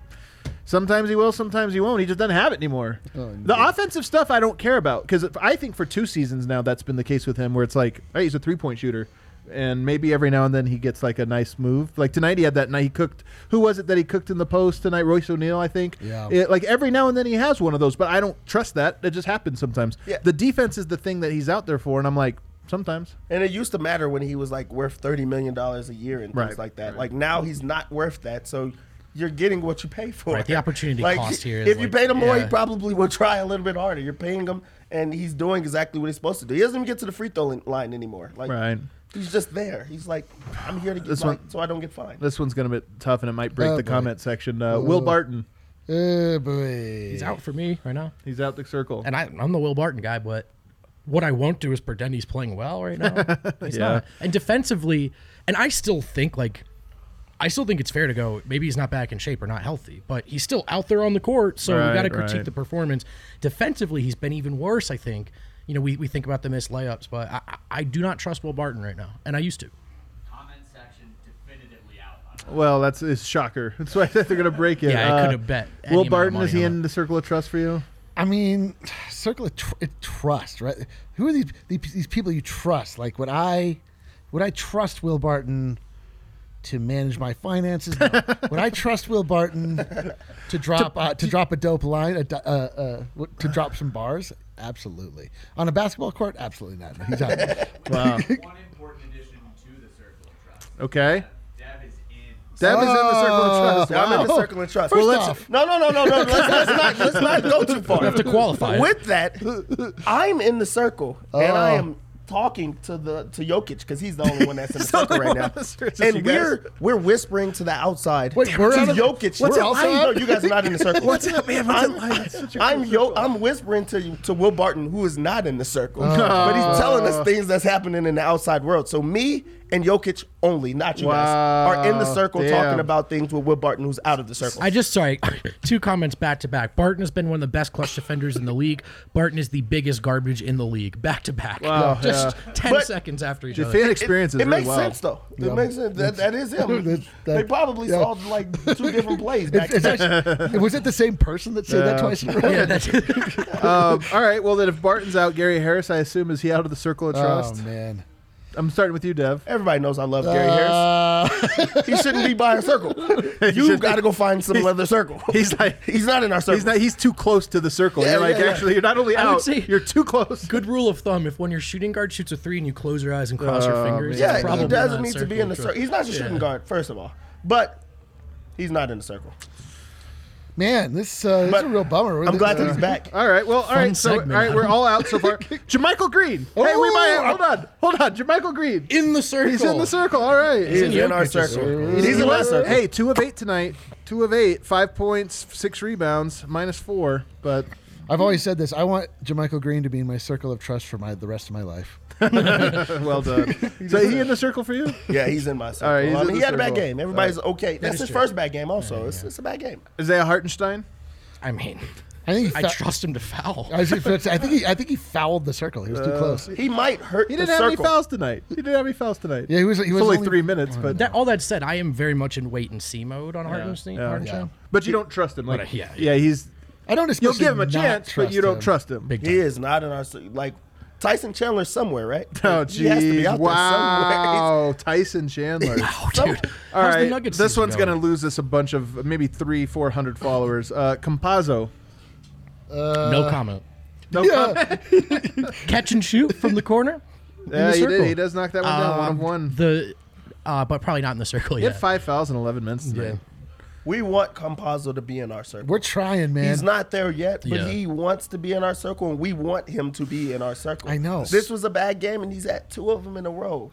sometimes he will, sometimes he won't. He just doesn't have it anymore. Oh, the offensive stuff I don't care about because I think for two seasons now that's been the case with him, where it's like, hey, he's a three point shooter. And maybe every now and then he gets like a nice move. Like tonight, he had that night. He cooked. Who was it that he cooked in the post tonight? Royce O'Neale, I think. Yeah. It- like every now and then he has one of those, but I don't trust that. It just happens sometimes. Yeah. The defense is the thing that he's out there for, and I'm like, sometimes. And it used to matter when he was like worth thirty million dollars a year and things Right, like that. right. Like now he's not worth that. So you're getting what you pay for. Right, the opportunity like, cost here is If you like- paid him more, he probably would try a little bit harder. You're paying him, and he's doing exactly what he's supposed to do. He doesn't even get to the free throw line anymore. Like Right. he's just there. He's like, I'm here to get This like, one- so I don't get fined. This one's gonna be tough, and it might break Oh, the uh, boy. comment section. Uh, uh Will Barton, Oh boy. He's out for me right now. he's out the circle. And I, I'm the Will Barton guy, but what I won't do is pretend he's playing well right now. He's Yeah. not. And defensively, and I still think like, I still think it's fair to go. Maybe he's not back in shape or not healthy, but he's still out there on the court. So we Right, got to critique right. the performance. Defensively, he's been even worse. I think. You know, we, we think about the missed layups, but I, I- I do not trust Will Barton right now, and I used to. Comment section definitively out well, that's a shocker. That's why they're gonna break it. Yeah, I Uh, could have bet. any Will Barton is he on in the circle of trust for you? I mean, circle of tr- trust, right? Who are these, these these people you trust? Like, would I would I trust Will Barton to manage my finances? No. would I trust Will Barton to drop uh, to drop a dope line, a, uh, uh, to drop some bars? Absolutely. On a basketball court, absolutely not. He's out. Wow. One important addition to the circle of trust. Okay. Dev is in. Is in the circle of trust. I'm in the circle of trust. First Well, off- no, no, no, no, no. Let's, let's not let's not go too far. You have to qualify. With that, I'm in the circle, and I Oh. am talking to the to Jokic because he's the only one that's in the circle right now. in the circle. It's just And we're we're whispering to the outside Wait, we're to Jokic. what's We're outside? No, you guys are not in the circle. What's up, man? What's I'm, up, man? That's such a I'm cool yo. I'm whispering to to Will Barton, who is not in the circle, oh. but he's telling us things that's happening in the outside world. So me and Jokic only, not you Wow, guys, are in the circle damn. talking about things with Will Barton, who's out of the circle. I just sorry, two comments back to back. Barton has been one of the best clutch defenders in the league. Barton is the biggest garbage in the league, back to back. Wow, just yeah. ten But- seconds after each The other. fan experience is it really makes wild. sense though. It makes sense. That, that is him. That's- they probably yeah. saw like two different plays back It's to back. actually, was it the same person that said that twice in a row? yeah, that's Um, all right. Well, then if Barton's out, Gary Harris, I assume, is he out of the circle of trust? Oh man. I'm starting with you, Dev. Everybody knows I love Gary Harris. Uh, He shouldn't be by a circle. You've got to go find some other circle. He's like He's not in our circle. he's not. He's too close to the circle. Yeah, you're like yeah, yeah. actually, you're not only I would out, say- you're too close. good rule of thumb. If when your shooting guard shoots a three and you close your eyes and cross your Oh, fingers, yeah, he doesn't need to be in the circle circle. He's not a shooting guard, first of all, but he's not in the circle. Man, this, uh, this is a real bummer. I'm glad Uh, that he's back. All right. Well, all right. So, segment, all right, we're all out so far. JaMychal Green. hey, we might. Hold on. Hold on. JaMychal Green. in the circle. He's in the circle. All right. He's in in our circle. circle. He's He in my was- circle. Hey, two of eight tonight. Two of eight. Five points, six rebounds, minus four. But I've always said this. I want JaMychal Green to be in my circle of trust for my the rest of my life. well done. so he in the circle for you? Yeah, he's in my circle. All right, he's I in mean, the he had a bad circle. game. Everybody's okay. That's is his true. first bad game. Also, It's, it's a bad game. Isaiah Hartenstein. I mean, I think he. I Fa- trust him to foul. I, was just- I think he. I think he fouled the circle. He was too close. He might hurt He didn't have any fouls tonight. He didn't have any fouls tonight. Yeah, he was. He was only, only three minutes, but That, all that said, I am very much in wait and see mode on Hartenstein. yeah. Hartenstein. but you don't trust him. Like, But, uh, yeah, yeah, he's. I don't. You'll especially give him a not chance, but you don't him. trust him. Big He is not in our cir- like Tyson Chandler somewhere, right? Oh, he has to be jeez. out there somewhere. Wow. Tyson Chandler. Oh, dude. All How's the right. This one's going to lose us a bunch of maybe three, 400 followers. Uh, Campazzo. no comment. No Yeah. Catch and shoot from the corner. Yeah, the he did. He does knock that one down. One of Um, one. The, uh, but probably not in the circle He yet. had five fouls in 11 minutes Yeah. Today. We want Campazzo to be in our circle. We're trying, man. He's not there yet, but Yeah. he wants to be in our circle, and we want him to be in our circle. I know. This was a bad game, and he's at two of them in a row.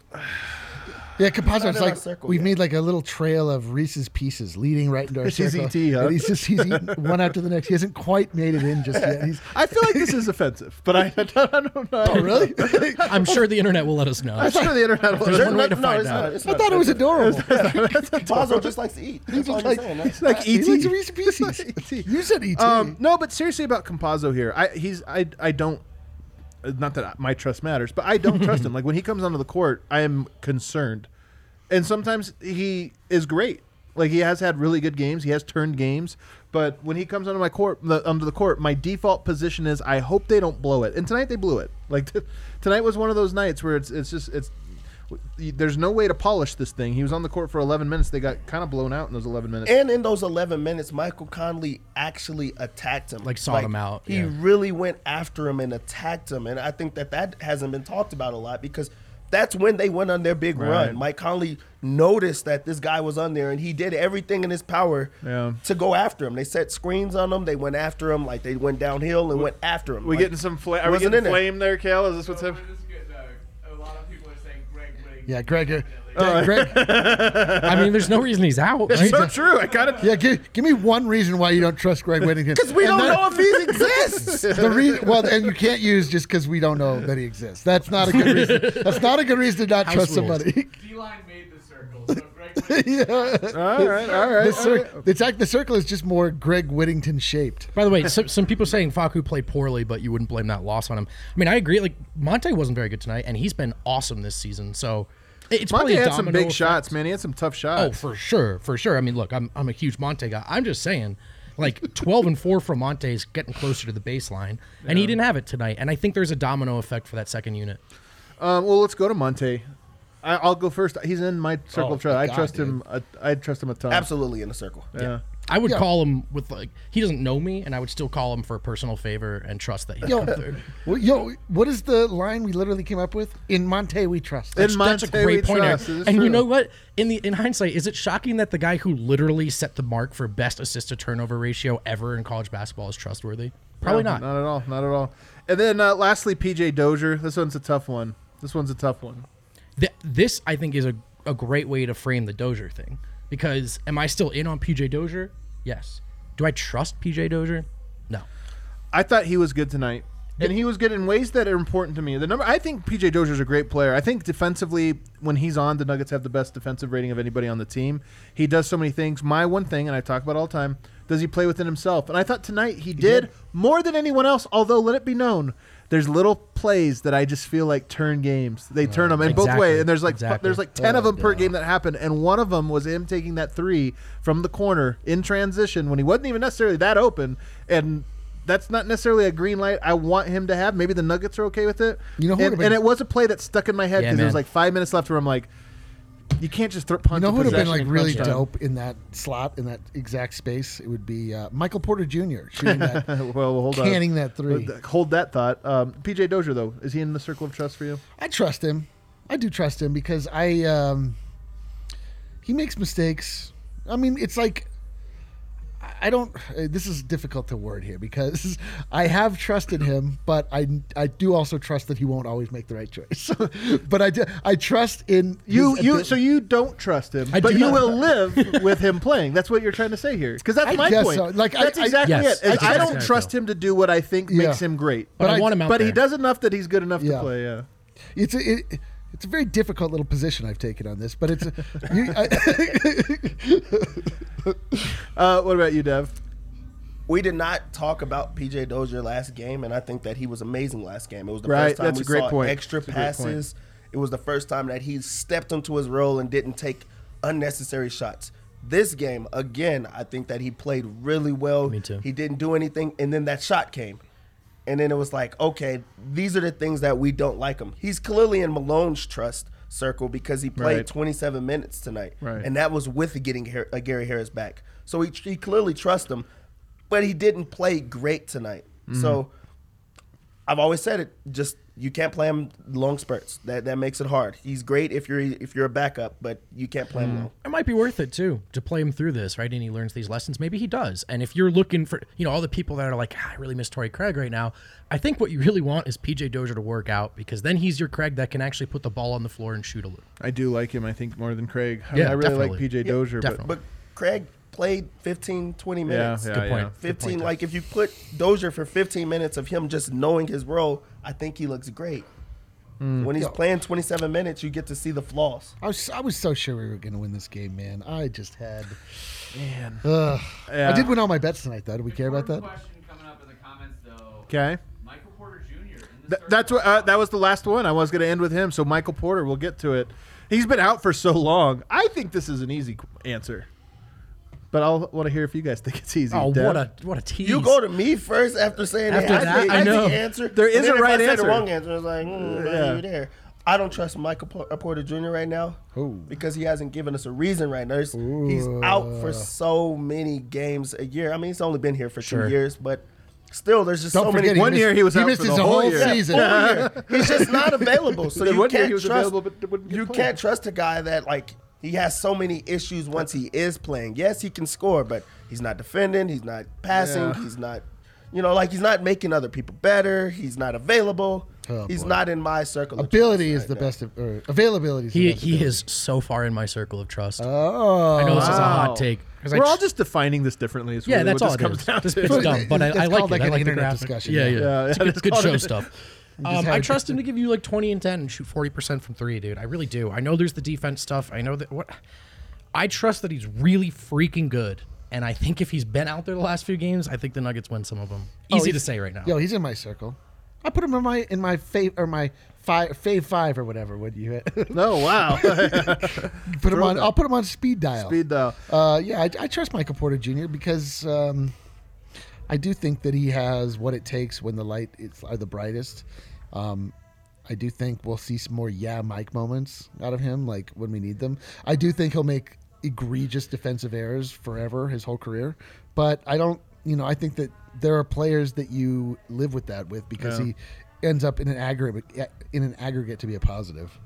Yeah, Campazzo, Not it's in our like circle we've yet. made like a little trail of Reese's Pieces leading right into our It's his circle. ET, huh? And he's just he's eating one after the next. He hasn't quite made it in just yet. He's I feel like this is offensive, but I, I don't, I don't know. oh really? I'm sure the internet will let us know. I'm sure the internet will. There's There's one way no- to no, find it's out. not. It's I not thought it was adorable. Campazzo just likes to eat. That's all I'm like- saying. That's- like he likes Reese's Pieces. you said ET. Um, no, but seriously about Campazzo here, I he's I I don't. Uh, Not that my trust matters, but I don't trust him. Like when he comes onto the court, I am concerned, and sometimes he is great. Like he has had really good games. He has turned games, but when he comes onto my court, the, onto the court, my default position is I hope they don't blow it. And tonight they blew it. Like tonight was one of those nights where it's it's just it's. There's no way to polish this thing. He was on the court for 11 minutes. They got kind of blown out in those 11 minutes. And in those 11 minutes, Michael Conley actually attacked him. Like, sought him out, He yeah. really went after him and attacked him. And I think that that hasn't been talked about a lot because that's when they went on their big Right. run. Mike Conley noticed that this guy was on there and he did everything in his power Yeah. to go after him. They set screens on him. They went after him. Like they went downhill and went after him. we Like, getting some flame? Are we wasn't getting in flame there, Kale? Is this what's happening? this is good, though. A lot of people are saying Greg Wing. Yeah, Greg. uh, Definitely. Greg, I mean, there's no reason he's out. right? so true. I kind of. yeah, give, give me one reason why you don't trust Greg Whittington. Because we And don't that- know if he exists. the reason. Well, and you can't use just because we don't know that he exists. That's not a good reason. That's not a good reason to not House trust rules. somebody. D-line made the circle, so Greg Wing. yeah. All right, all right. The, cir- it's like the circle is just more Greg Whittington shaped. By the way, some, some people saying Facu played poorly, but you wouldn't blame that loss on him. I mean, I agree. Like Monte wasn't very good tonight, and he's been awesome this season. So it's Monte probably had some big effect. shots, man. He had some tough shots. Oh, shots. for sure, for sure. I mean, look, I'm I'm a huge Monte guy. I'm just saying, like 12 and four from Monte is getting closer to the baseline, and he didn't have it tonight. And I think there's a domino effect for that second unit. Um, well, let's go to Monte. I, I'll go first. He's in my circle Oh, of trust. I God, trust dude. him. I trust him a ton. Absolutely in the circle. Yeah. I would Yeah. call him with like he doesn't know me, and I would still call him for a personal favor and trust that he Yo, come through. well, yo, what is the line we literally came up with? In Monte, we trust. In That's Monte, a great we point. Eric. trust. It is And you know what? In the in hindsight, is it shocking that the guy who literally set the mark for best assist to turnover ratio ever in college basketball is trustworthy? Probably No, not. Not at all. Not at all. And then uh, lastly, PJ Dozier. This one's a tough one. This one's a tough one. Th- this I think is a, a great way to frame the Dozier thing because am I still in on PJ Dozier? Yes. Do I trust PJ Dozier? No. I thought he was good tonight. and he was good in ways that are important to me. The number I think PJ Dozier's a great player. I think defensively, when he's on, the Nuggets have the best defensive rating of anybody on the team. He does so many things. My one thing, and I talk about all the time, does he play within himself? And I thought tonight he, did, more than anyone else. Although let it be known, there's little plays that I just feel like turn games. They turn them in both Exactly. ways, and there's like Exactly. there's like ten of them per game that happen, and one of them was him taking that three from the corner in transition when he wasn't even necessarily that open, and that's not necessarily a green light I want him to have. Maybe the Nuggets are okay with it. You know who and, would've been- and it was a play that stuck in my head Yeah, because there was man. like five minutes left where I'm like, you can't just throw You punch. know a who would have been like really dope in that slot in that exact space? It would be uh, Michael Porter Jr. shooting that, well, hold on. canning that three. Hold that thought. Um, PJ Dozier though, is he in the circle of trust for you? I trust him. I do trust him because I um, he makes mistakes. I mean, it's like I don't. uh, This is difficult to word here because I have trusted him, but I I do also trust that he won't always make the right choice. but I do, I trust in You you abil- so you don't trust him, I but you not. will live with him playing. That's what you're trying to say here, because that's I my guess point. so. Like, that's I- exactly Yes, it. is that's I don't trust him to do what I think Yeah. makes him great, But, But I, I- want him out but there. he does enough that he's good enough Yeah. to play. Yeah. it's a, it, it's a very difficult little position I've taken on this, but it's A, you, I, Uh, what about you, Dev? We did not talk about PJ Dozier last game, and I think that he was amazing last game. It was the Right, first time that's we a great saw point. extra That's a great point. passes. It was the first time that he stepped into his role and didn't take unnecessary shots. This game, again, I think that he played really well. Me too. He didn't do anything, and then that shot came. And then it was like, okay, these are the things that we don't like him. He's clearly in Malone's trust circle because he played Right. 27 minutes tonight. Right. And that was with getting Har- uh, Gary Harris back. So he, he clearly trusts him, but he didn't play great tonight. Mm-hmm. So I've always said it. Just you can't play him long spurts. That that makes it hard. He's great if you're if you're a backup, but you can't play him long. it might be worth it too to play him through this, right? And he learns these lessons. Maybe he does. And if you're looking for, you know, all the people that are like, ah, I really miss Torrey Craig right now. I think what you really want is PJ Dozier to work out because then he's your Craig that can actually put the ball on the floor and shoot a little. I do like him. I think more than Craig. I, Yeah, mean, I really like definitely. PJ Dozier, but. But Craig played 15, 20 minutes. yeah, Good yeah. point. 15 like if you put Dozier for 15 minutes of him just knowing his role, I think he looks great. Mm. When he's playing 27 minutes, you get to see the flaws. I was I was so sure we were going to win this game, man. I just had. Man. Ugh. Yeah. I did win all my bets tonight, though. Do we care about that? Question coming up in the comments though. Okay. Michael Porter Jr. Th- that's what uh, that was the last one. I was going to end with him. So Michael Porter, we'll get to it. He's been out for so long. I think this is an easy answer, but I'll want to hear if you guys think it's easy. Oh, Dev? what a what a tease! You go to me first after saying After that. that, think I know. the answer. There is And a if right I say answer. The wrong answer. It's like, mm, why Yeah. are you there? I don't trust Michael uh, Porter Jr. right now Ooh. because he hasn't given us a reason right now. He's, he's out for so many games a year. I mean, he's only been here for Sure. two years, but still, there's just Don't so many. he One missed, year he was he out missed for his the whole whole year. season. He's just not available. So you can't trust. available, but wouldn't get you can't trust a guy that like he has so many issues once he is playing. Yes, he can score, but he's not defending. He's not passing. Yeah. He's not, you know, like he's not making other people better. He's not available. Oh, he's boy. not in my circle. of Ability trust is the now. best of, or availability is the He best he ability. is so far in my circle of trust. Oh, I know this is a hot take. We're all just defining this differently. Is yeah, really that's what all this it comes is. down to. it's dumb, but I, That's I like called it. like I an like the internet graphic. discussion, Yeah, yeah. yeah, Yeah, It's yeah, good, it's good show stuff. Just Um, I trust him to give you like twenty and ten and shoot forty percent from three, dude. I really do. I know there's the defense stuff. I know that what. I trust that he's really freaking good, and I think if he's been out there the last few games, I think the Nuggets win some of them. Oh, Easy to he's- say right now. Yo, he's in my circle. I put him in my in my fav or my five fave five or whatever. Would you hit? No, wow. put him on? I'll put him on speed dial. Speed dial. Uh, yeah, I, I trust Michael Porter Jr. because um, I do think that he has what it takes when the light is are the brightest. Um, I do think we'll see some more yeah Mike moments out of him, like when we need them. I do think he'll make egregious defensive errors forever, his whole career. But I don't, you know, I think that there are players that you live with that with because Yeah. he ends up in an aggregate in an aggregate to be a positive.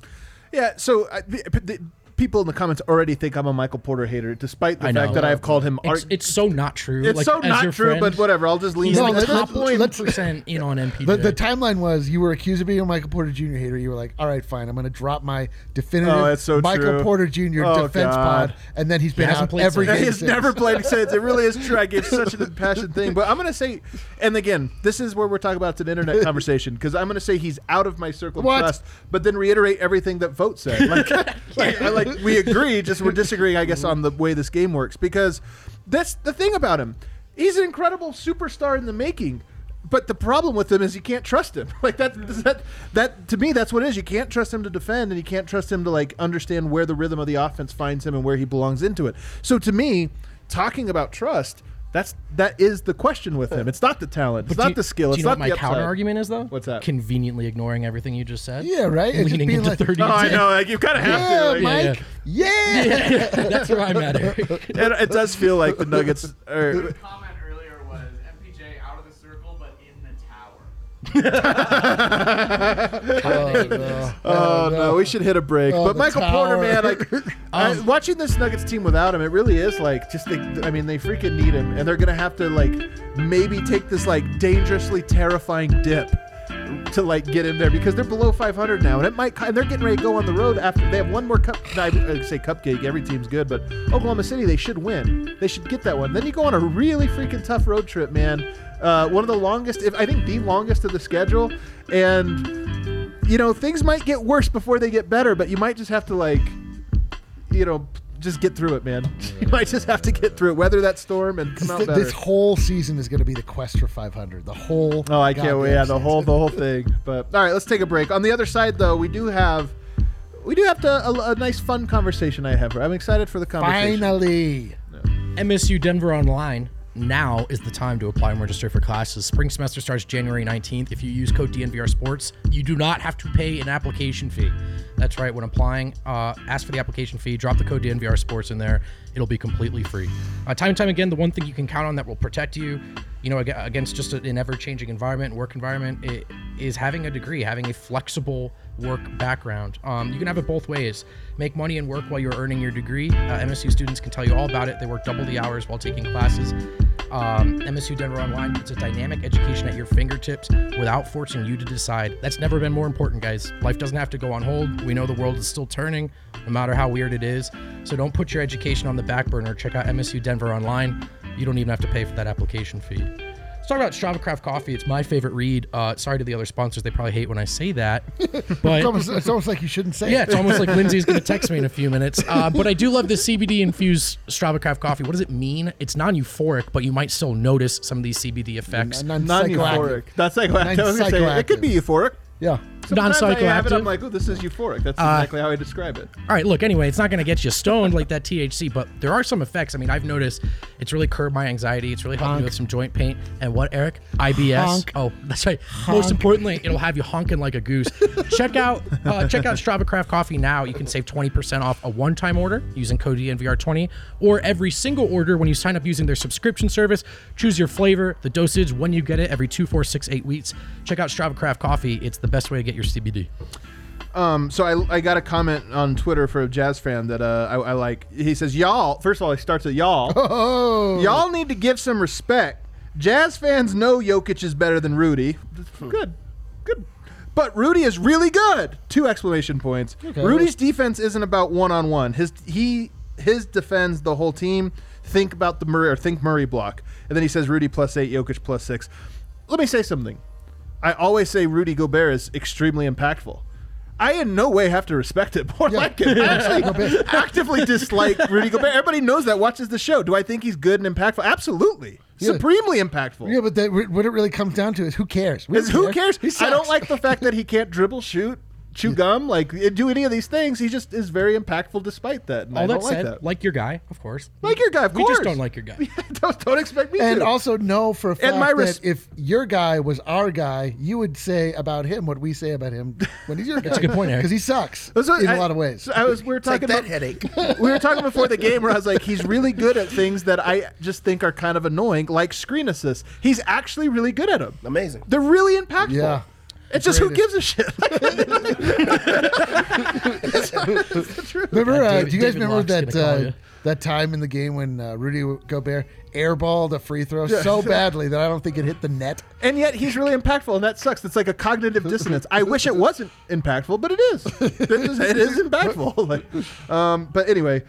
Yeah, so uh, the- the- people in the comments already think I'm a Michael Porter hater, despite the I fact know. that I've called him. It's, art- it's so not true. It's like, so not true, friend, but whatever. I'll just lean He's in. like No, That's the let's- top point. one percent in on MPJ. The, the timeline was you were accused of being a Michael Porter Jr. hater. You were like, all right, fine, I'm going to drop my definitive Oh, so Michael true. Porter Jr. Oh, defense God. pod, and then he's been hasn't out every since. game. He's since. never played since. It really is true. I gave such an impassioned thing, but I'm gonna say, and again, this is where we're talking about it's an internet conversation because I'm gonna say he's out of my circle of trust, but then reiterate everything that Vogt said. Like, like, I- like we agree, just we're disagreeing, I guess, mm-hmm. on the way this game works because that's the thing about him. He's an incredible superstar in the making. But the problem with him is you can't trust him. Like that, mm-hmm. that, that to me, that's what it is. You can't trust him to defend, and you can't trust him to like understand where the rhythm of the offense finds him and where he belongs into it. So to me, talking about trust, that's that is the question with him. It's not the talent. It's But do not you- the skill. Do It's you know not what my the counter argument is though? What's that? Conveniently ignoring everything you just said. Yeah, right? And just Leaning being into like, thirty. Oh, I know. Like you kind of have Yeah, to. Like, Mike. Yeah. That's where I'm at, Eric. and it does feel like the Nuggets are. tower. Oh, no. Oh no, we should hit a break. Oh, but Michael Porter, man, like I- um, watching this Nuggets team without him, it really is like just. They, I mean, they freaking need him, and they're gonna have to like maybe take this like dangerously terrifying dip to like get in there because they're below 500 now, and it might. And they're getting ready to go on the road after they have one more cup. I say cupcake. Every team's good, but Oklahoma City they should win. They should get that one. Then you go on a really freaking tough road trip, man. Uh, one of the longest, if I think the longest of the schedule, and you know things might get worse before they get better, but you might just have to like, you know. Just get through it, man. You might just have to get through it, weather that storm, and come out This, better. this whole season is going to be the quest for 500. The whole. Oh, I can't wait! Yeah, the whole the whole thing. But all right, let's take a break. On the other side, though, we do have we do have to, a, a nice, fun conversation. I have. I'm excited for the conversation. Finally. MSU Denver Online. Now is the time to apply and register for classes. Spring semester starts January 19th. If you use code DNVR Sports, you do not have to pay an application fee. That's right. When applying, uh, ask for the application fee. Drop the code DNVR Sports in there. It'll be completely free. Uh, time and time again, the one thing you can count on that will protect you, you know, against just an ever-changing environment, work environment, is having a degree, having a flexible work background. Um, you can have it both ways. Make money and work while you're earning your degree. Uh, MSU students can tell you all about it. They work double the hours while taking classes. Um, MSU Denver Online puts a dynamic education at your fingertips without forcing you to decide. That's never been more important, guys. Life doesn't have to go on hold. We know the world is still turning, no matter how weird it is. So don't put your education on the back burner. Check out MSU Denver Online. You don't even have to pay for that application fee. Let's talk about Strava Craft Coffee. It's my favorite read. Uh, sorry to the other sponsors; they probably hate when I say that. But It's almost, it's almost like you shouldn't say yeah, it. it's almost like Lindsay's going to text me in a few minutes. Uh, but I do love the CBD infused Strava Craft coffee. What does it mean? It's non euphoric, but you might still notice some of these CBD effects. Non- Non-euphoric. non-psychoactive. That's psychoactive. I was gonna say, it could be euphoric. Yeah. Sometimes I have it. Non-psychoactive? I'm like, oh, this is euphoric. That's exactly how I describe it. All right, look, anyway, it's not going to get you stoned like that THC, but there are some effects. I mean, I've noticed it's really curbed my anxiety. It's really helped me with some joint pain. And what, Eric? IBS. Honk. Oh, that's right. Most importantly, it'll have you honking like a goose. check out uh, check out Strava Craft Coffee now. You can save 20% off a one-time order using code DNVR20 or every single order when you sign up using their subscription service. Choose your flavor, the dosage, when you get it every two, four, six, eight weeks. Check out Strava Craft Coffee. It's the best way to get your CBD. Um, so I, I got a comment on Twitter for a jazz fan that uh, I, I like. He says, "Y'all." First of all, he starts with y'all. Oh. Y'all need to give some respect. Jazz fans know Jokic is better than Rudy. Good, good. But Rudy is really good. Two exclamation points. Rudy's defense isn't about one on one. His he his defends the whole team. Think about the Murray or think Murray block, and then he says Rudy plus eight, Jokic plus six. Let me say something. I always say Rudy Gobert is extremely impactful. I in no way have to respect him or like him. I actually actively dislike Rudy Gobert. Everybody knows that. Watches the show. Do I think he's good and impactful? Absolutely, Yeah. supremely impactful. Yeah, but that, what it really comes down to is who cares? Is who care. cares? I don't like the fact that he can't dribble, shoot, chew gum, like uh, do any of these things. He just is very impactful despite that. And I All don't that like said, that. like your guy, of course. Like your guy, of we course. just don't like your guy. don't, don't expect me And to. also know for a fact my res- that if your guy was our guy, you would say about him what we say about him when he's your guy. That's a good point, Eric. Because he sucks That's what in I- a lot of ways. so I was we were It's like talking that about headache. we were talking before the game where I was like, he's really good at things that I just think are kind of annoying, like screen assists. He's actually really good at them. Amazing. They're really impactful. yeah. It's just who gives a shit. Remember? Uh, David- do you guys David remember Locke's that gonna call uh, you. that time in the game when uh, Rudy Gobert airballed a free throw so badly that I don't think it hit the net? and yet he's really impactful, and that sucks. It's like a cognitive dissonance. I wish it wasn't impactful, but it is. It is, it is impactful. Like, um, but anyway,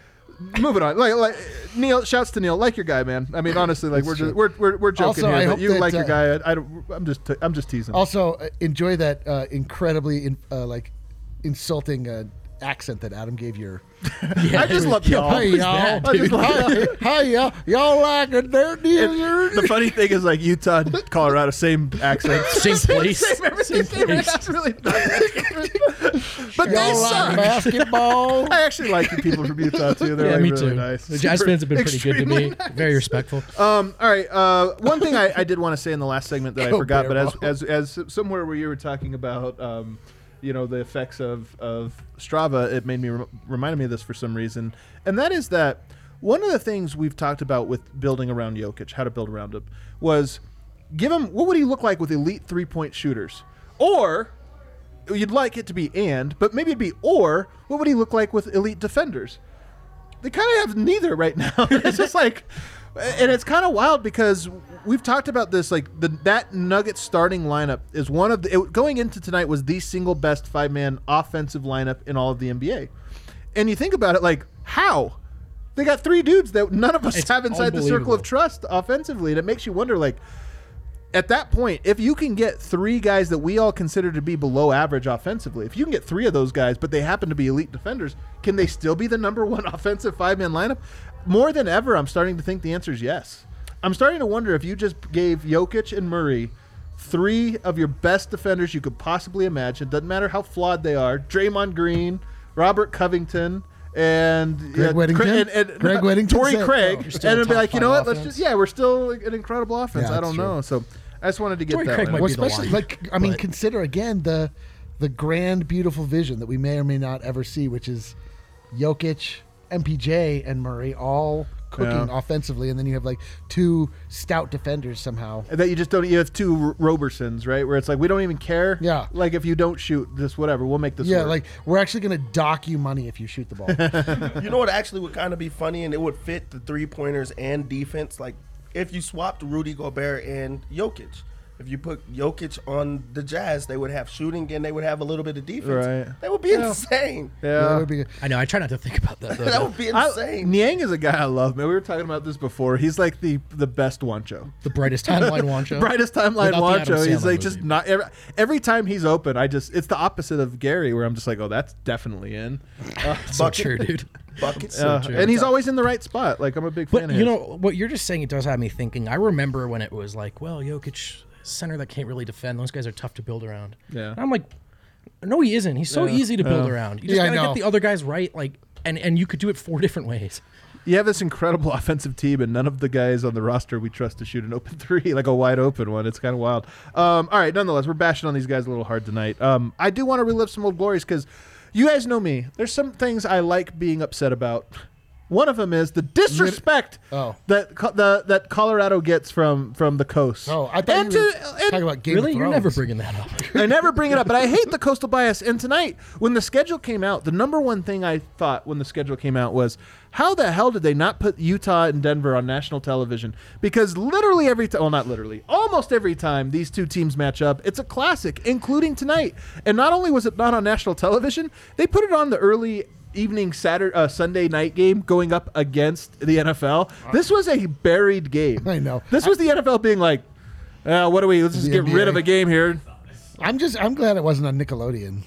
moving on. Like, like Neil, shouts to Neil. Like your guy, man. I mean, honestly, like we're, just, we're we're we're joking Also, I here, hope but you that, like your uh, guy. I, I don't, I'm just I'm just teasing. Also, uh, enjoy that uh, incredibly in, uh, like insulting uh, accent that Adam gave your. I just love y'all. Hi y'all. bad, I just love Hi, hi y'all. Y'all like a dirty And the funny thing is, like Utah, Colorado, same accent, Same place. same everything. Same That's really nice. but they Y'all like suck. basketball. I actually like the people from Utah too. They're Yeah, like me really too. nice. The Jazz fans have been pretty good to me. extremely Very respectful. Um, all right. Uh, one thing I, I did want to say in the last segment that I forgot, but as, as as somewhere where you were talking about, um, you know, the effects of of Strava, it made me rem- reminded me of this for some reason, and that is that one of the things we've talked about with building around Jokic, how to build around him, was give him what would he look like with elite three point shooters, or you'd like it to be and, but maybe it'd be or what would he look like with elite defenders? they kind of have neither right now. it's just like, and it's kind of wild because we've talked about this. Like the that Nugget starting lineup is one of the it, going into tonight was the single best five man offensive lineup in all of the NBA. And you think about it, like how they got three dudes that none of us It's have inside the circle of trust offensively, and it makes you wonder, like at that point, if you can get three guys that we all consider to be below average offensively, if you can get three of those guys, but they happen to be elite defenders, can they still be the number one offensive five man lineup? More than ever, I'm starting to think the answer is yes. I'm starting to wonder if you just gave Jokic and Murray three of your best defenders you could possibly imagine, doesn't matter how flawed they are Draymond Green, Robert Covington, and Greg Whittington? Cra- and, and Greg Whittington Torrey Craig, oh. And it'd be like, you know what? Let's just yeah, we're still an incredible offense. Yeah, I don't that's know. So I just wanted to get Torrey that. Craig might Well, be the especially line, like I mean, but- consider again the the grand, beautiful vision that we may or may not ever see, which is Jokic, MPJ, and Murray all cooking Yeah. offensively, and then you have like two stout defenders somehow. that you just don't. You have two R- Robersons, right? Where it's like we don't even care. Yeah. Like if you don't shoot, this, whatever. We'll make this. Yeah, work. like we're actually gonna dock you money if you shoot the ball. You know what actually would kind of be funny and it would fit the three pointers and defense? Like if you swapped Rudy Gobert and Jokic. If you put Jokic on the Jazz, they would have shooting and they would have a little bit of defense. Right. That would be insane. that yeah. would be. I know. I try not to think about that. Though, That would be I- insane. Niang is a guy I love, man. We were talking about this before. He's like the the best Juancho. the brightest timeline Juancho. Brightest timeline Without the Adam Juancho. He's Sandler like just not every, every time he's open. I just it's the opposite of Gary, where I'm just like, oh, that's definitely in. Uh, so true, dude. Buckets. uh, true. and he's always in the right spot. Like I'm a big fan. But of you know what you're just saying? It does have me thinking. I remember when it was like, well, Jokic, center that can't really defend. Those guys are tough to build around. Yeah. And I'm like, no, he isn't. He's so Yeah. easy to build Yeah. around. You just Yeah, I gotta know. get the other guys right. Like, and and you could do it four different ways. you have this incredible offensive team, and none of the guys on the roster we trust to shoot an open three, like a wide open one. It's kind of wild. Um, all right, nonetheless, we're bashing on these guys a little hard tonight. Um, I do want to relive some old glories because you guys know me. There's some things I like being upset about. One of them is the disrespect Oh. that co- the that Colorado gets from from the coast. Oh, I thought and you were to- and- talking about Game really, of you're never bringing that up. I never bring it up, but I hate the coastal bias. And tonight, when the schedule came out, the number one thing I thought when the schedule came out was, how the hell did they not put Utah and Denver on national television? Because literally every time, well, not literally, almost every time these two teams match up, it's a classic, including tonight. And not only was it not on national television, they put it on the early evening Saturday uh, Sunday night game going up against the NFL. This was a buried game. I know. This was the NFL being like, uh, what do we? Let's just The get rid NBA. of a game here. I'm just I'm glad it wasn't on Nickelodeon.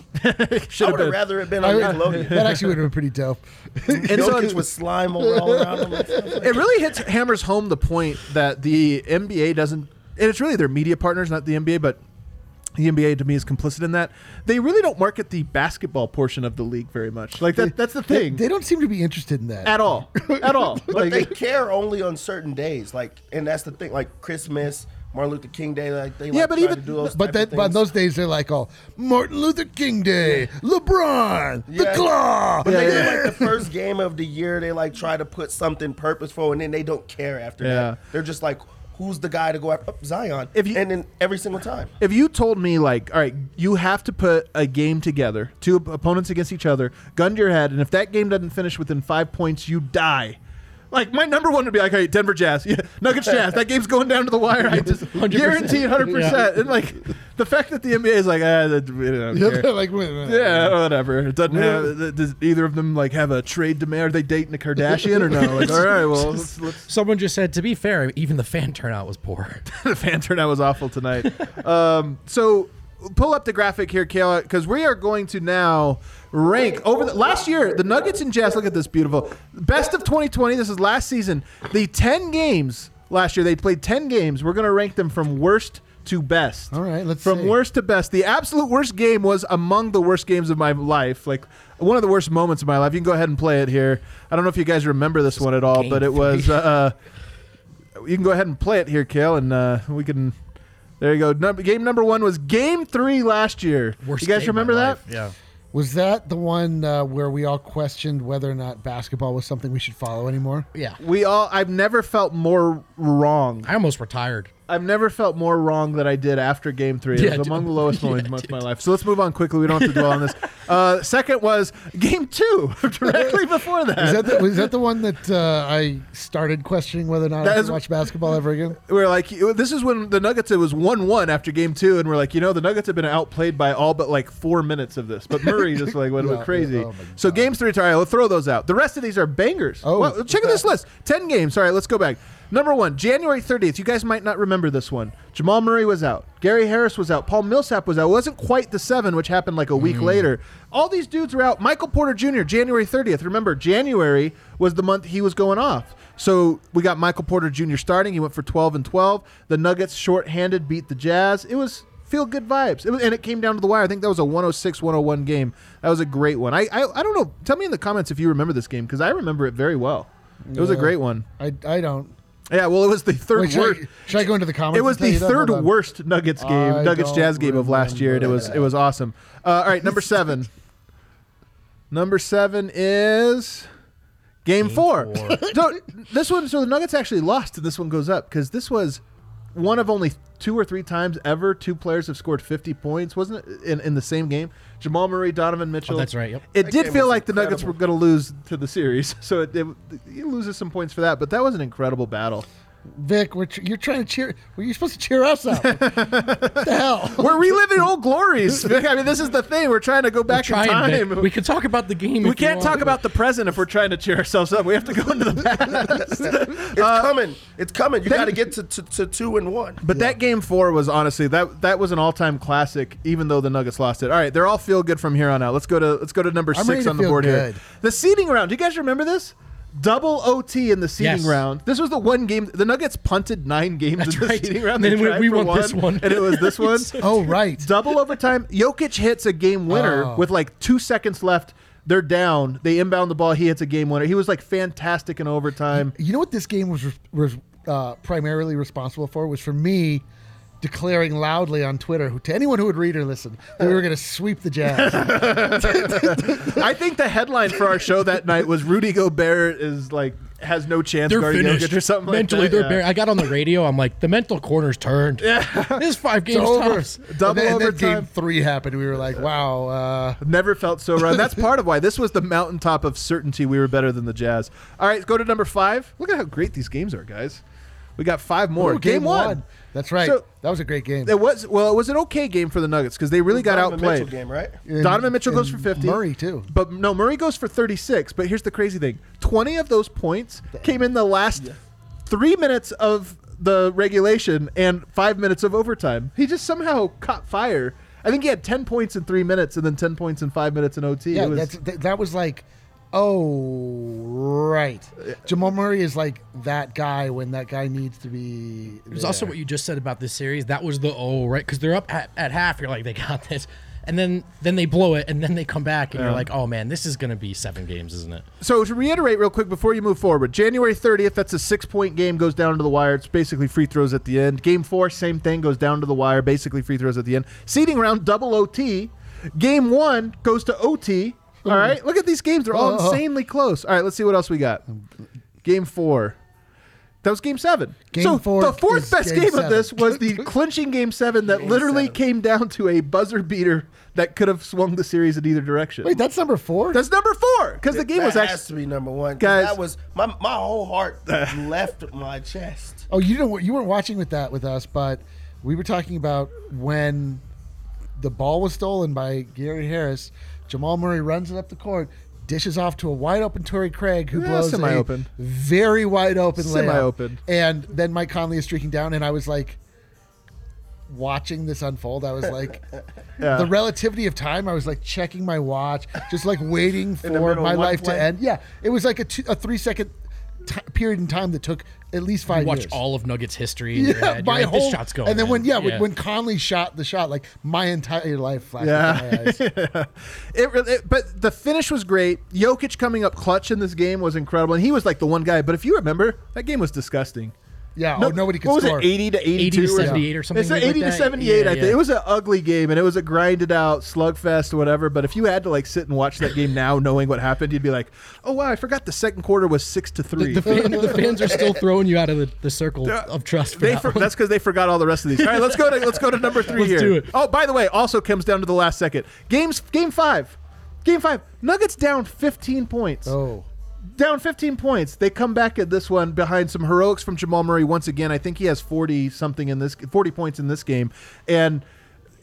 Should I have would have been. rather it been on Nickelodeon. that actually would have been pretty dope. And so Jokic with slime all all around him. and stuff it really hits hammers home the point that the NBA doesn't, and it's really their media partners, not the NBA, but the NBA to me is complicit in that. They really don't market the basketball portion of the league very much. Like that, that's the thing. they don't seem to be interested in that. at all, at all. But Like, they care only on certain days, like, and that's the thing. Like Christmas, Martin Luther King Day, like they Yeah, like but even- to do those. but that, but on those days they're like, oh, Martin Luther King Day, LeBron, the Yeah. Claw. But they Yeah, do like the first game of the year. They like try to put something purposeful, and then they don't care after Yeah. that. They're just like, who's the guy to go after oh, Zion. If you- and then every single time. if you told me like, all right, you have to put a game together, two opponents against each other, gun to your head, and if that game doesn't finish within five points, you die. Like my number one would be like, hey, Denver Jazz, yeah, Nuggets Jazz. That game's going down to the wire. I just 100%. guarantee, hundred percent. And like the fact that the NBA is like, ah, that, we don't Yeah, care. they're like, wait a minute. Yeah, whatever. It doesn't have. Does either of them like have a trade demand? Are they dating a Kardashian or no? Like, all right, well, let's, let's Someone just said, to be fair, even the fan turnout was poor. the fan turnout was awful tonight. um, so pull up the graphic here, Kayla, because we are going to now rank over the last year. The Nuggets and Jazz. Look at this beautiful best of 2020. This is last season. The 10 games last year they played 10 games. We're going to rank them from worst to best. All right, let's from see. worst to best. The absolute worst game was among the worst games of my life. Like one of the worst moments of my life. You can go ahead and play it here. I don't know if you guys remember this one at all, game but it was. Uh, you can go ahead and play it here, Kale, and uh, we can. There you go. Num- game number one was game three last year. Worst you guys game of my remember that? Yeah. Was that the one uh, where we all questioned whether or not basketball was something we should follow anymore? Yeah. We all. I've never felt more wrong. I almost retired. I've never felt more wrong than I did after game three. It Yeah, was among the lowest Yeah, moments of my life. So let's move on quickly. We don't have to dwell on this. Uh, second was game two, directly before that. Is that the, was that the one that uh, I started questioning whether or not That I is- could watch basketball ever again? we're like, this is when the Nuggets it was one one after game two, and we're like, you know, the Nuggets have been outplayed by all but like four minutes of this, but Murray just like went Yeah, crazy. yeah, oh so God. games three, all right, let's throw those out. The rest of these are bangers. Oh. Well, check out this list: ten games. All right, let's go back. Number one, January 30th. You guys might not remember this one. Jamal Murray was out. Gary Harris was out. Paul Millsap was out. It wasn't quite the seven, which happened like a week mm. later. All these dudes were out. Michael Porter Jr., January 30th. Remember, January was the month he was going off. So we got Michael Porter Jr. starting. He went for 12 and 12. The Nuggets, shorthanded, beat the Jazz. It was feel good vibes. It was, and it came down to the wire. I think that was a 106 101 game. That was a great one. I, I, I don't know. Tell me in the comments if you remember this game because I remember it very well. It was a Yeah. great one. I, I don't. Yeah, well, it was the third Wait, should, worst. I, should I go into the comments? It was the third worst Nuggets game, I Nuggets Jazz game of last year, and it was remember it was awesome. Uh, all right, number seven. number seven is game, four. so this one, so the Nuggets actually lost, and this one goes up because this was one of only two or three times ever two players have scored 50 points, wasn't it? In, in the same game, Jamal Murray, Donovan oh, Mitchell. Oh, that's right, yep. It That did feel was like the Nuggets were going to lose to the series, so it, it, he loses some points for that. But that was an incredible battle. Vic, we're you're trying to cheer. Well, you're supposed to cheer us up. what the hell? We're reliving old glories. I mean, this is the thing. We're trying to go back in Trying, Vic. time. We can talk about the game. We if can't want. talk about the present if we're trying to cheer ourselves up. We have to go into the past. It's uh, coming. It's coming. You got to get to, to, to two and one. But that game four was honestly that that was an all time classic, even though the Nuggets lost it. All right, they're all feel good from here on out. Let's go to let's go to number I'm six on the feel board here. The seeding round. Do you guys remember this? Double OT in the seeding Yes. round. This was the one game the Nuggets punted nine games That's in the right. seeding round. Then we- we for won this one. and it was this one. Oh, right. Double overtime. Jokic hits a game winner Oh. with like two seconds left. They're down. They inbound the ball. He hits a game winner. He was like fantastic in overtime. You know what this game was was uh, primarily responsible for was for me declaring loudly on Twitter who, to anyone who would read or listen that we were going to sweep the Jazz. I think the headline for our show that night was Rudy Gobert is like has no chance They're guarding finished. Jokic or something Mentally, like that. they're Yeah. bare. I got on the radio. I'm like, the mental corner's turned. Yeah, this five It's games over. tops. Double and then, and then overtime. game three happened. We were like, wow. Uh, Never felt so right. That's part of why this was the mountaintop of certainty we were better than the Jazz. All right, go to number five. Look at how great these games are, guys. We got five more. ooh, game, one. That's right. So- that was a great game. It was well, it was an okay game for the Nuggets because they really got Donovan outplayed. Mitchell game, right? And- Donovan Mitchell goes for 50. Murray, too. But no, Murray goes for 36. But here's the crazy thing 20 of those points came in the last three minutes of the regulation and five minutes of overtime. He just somehow caught fire. I think he had 10 points in three minutes and then 10 points in five minutes in OT. Yeah, It was- that's, that, that was like, oh, right. Jamal Murray is like that guy when that guy needs to be. It was also what you just said about this series. That was the oh right because they're up at, at half. You're like they got this, and then then they blow it, and then they come back, and you're like oh man, this is gonna be seven games, isn't it? So to reiterate real quick before you move forward, January 30th, that's a six-point game, goes down to the wire. It's basically free throws at the end. Game four, same thing, goes down to the wire, basically free throws at the end. Seeding round, double OT. Game one goes to OT. All right, mm. look at these games; they're all Oh. insanely close. All right, let's see what else we got. Game four. That was game seven. Game so four the fourth is best game game, of this was the clinching game seven that literally seven. came down to a buzzer beater that could have swung the series in either direction. Wait, that's number four. That's number four because the game that was has actually. to be number one. 'cause Guys- that was my my whole heart left my chest. Oh, you didn't. You weren't watching with that with us, but we were talking about when the ball was stolen by Gary Harris. Jamal Murray runs it up the court, dishes off to a wide open Torrey Craig, who Yeah, blows semi-open. a very wide open layup. Semi-open. And then Mike Conley is streaking down, and I was like, watching this unfold. I was like, Yeah. the relativity of time. I was like checking my watch, just like waiting for my life play? to end. Yeah, it was like a, two, a three second t- period in time that took at least five Watch years. all of Nuggets history in your Yeah, head. my You're like, whole this shot's going. and then when in. yeah, When, when Conley shot the shot, like my entire life flashed Yeah. eyes. It, it, but the finish was great. Jokic coming up clutch in this game was incredible, and he was like the one guy. But if you remember, that game was disgusting. Yeah, No- oh nobody could what score. was it, eighty to 80 to or 78 or something It's like eighty to that. seventy-eight. Yeah, I think yeah. it was an ugly game, and it was a grinded out slugfest or whatever. But if you had to like sit and watch that game now, knowing what happened, you'd be like, "Oh wow, I forgot the second quarter was six to three. the, fan, the fans are still throwing you out of the, the circle of trust. For They that for, one. that's because they forgot all the rest of these. All right, let's go to let's go to number 3 Let's here. do it. Oh, by the way, also comes down to the last second. Games game five, game five. Nuggets down 15 points. Oh, Down 15 points. They come back at this one behind some heroics from Jamal Murray once again. I think he has 40 something in this 40 points in this game. And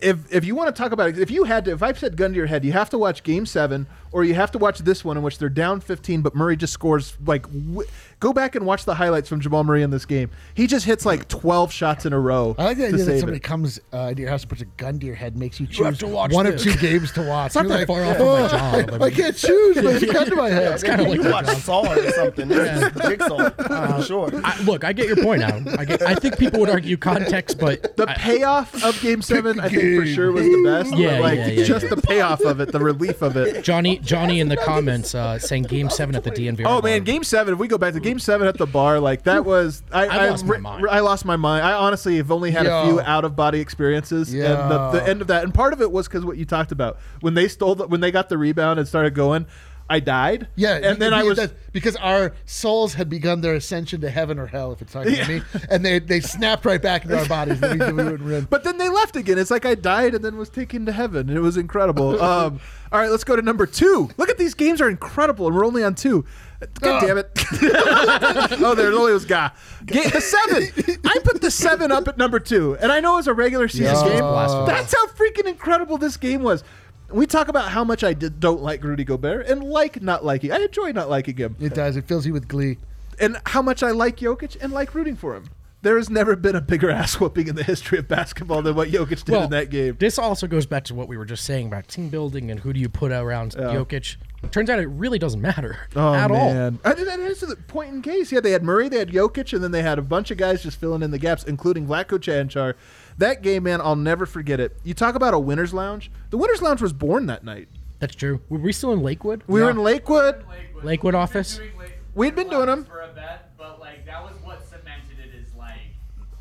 if if you want to talk about it, if you had to, if I said gun to your head, you have to watch Game Seven, or you have to watch this one in which they're down 15, but Murray just scores like. W- go back and watch the highlights from Jamal Murray in this game. He just hits like 12 shots in a row. I like the idea that somebody it. comes uh, to your house and puts a gun to your head, and makes you have choose to watch one this. of two games to watch. It's not You're that far off of my job. I, I can't choose. There's a gun to my head. It's kind of like you that watch. Saw or something. This is Jigsaw for sure. I, look, I get your point now. I get. I think people would argue context, but The I- payoff of Game Seven, I think for sure was the best. Yeah, but, like yeah, yeah, just yeah. the payoff of it, the relief of it. Johnny Johnny in the comments uh, saying Game Seven at the DNVR. Oh man, Game Seven. If we go back to Game Seven at the bar, like that was I, I lost my mind. I lost my mind. I honestly have only had a few out of body experiences, and the, the end of that, and part of it was because what you talked about when they stole the, when they got the rebound and started going, I died. Yeah, and then I was. that- because our souls had begun their ascension to heaven or hell, if it's talking to me, and they they snapped right back into our bodies. And we, we wouldn't. But then they left again. It's like I died and then was taken to heaven, and it was incredible. Um, all right, let's go to number two. Look at these games are incredible, and we're only on two. God damn it! oh, there only was guy. Ga- the seven. I put the seven up at number two, and I know it's a regular season Yeah. game. That's how freaking incredible this game was. We talk about how much I did, don't like Rudy Gobert and like not liking. I enjoy not liking him It does. It fills you with glee. and how much I like Jokic and like rooting for him. There has never been a bigger ass whooping in the history of basketball than what Jokic did well, in that game. This also goes back to what we were just saying about team building and who do you put around Jokic. Turns out it really doesn't matter Oh at all. man! Uh, I, that is the point in case. Yeah, they had Murray, they had Jokic, and then they had a bunch of guys just filling in the gaps, including Vlatko Cancar. That game, man, I'll never forget it. You talk about a winners lounge. The winners lounge was born that night. That's true. Were we still in Lakewood? We were in Lakewood. Lakewood. Lakewood office? Doing We'd been doing 'em. for a bet, but like that was what cemented it as like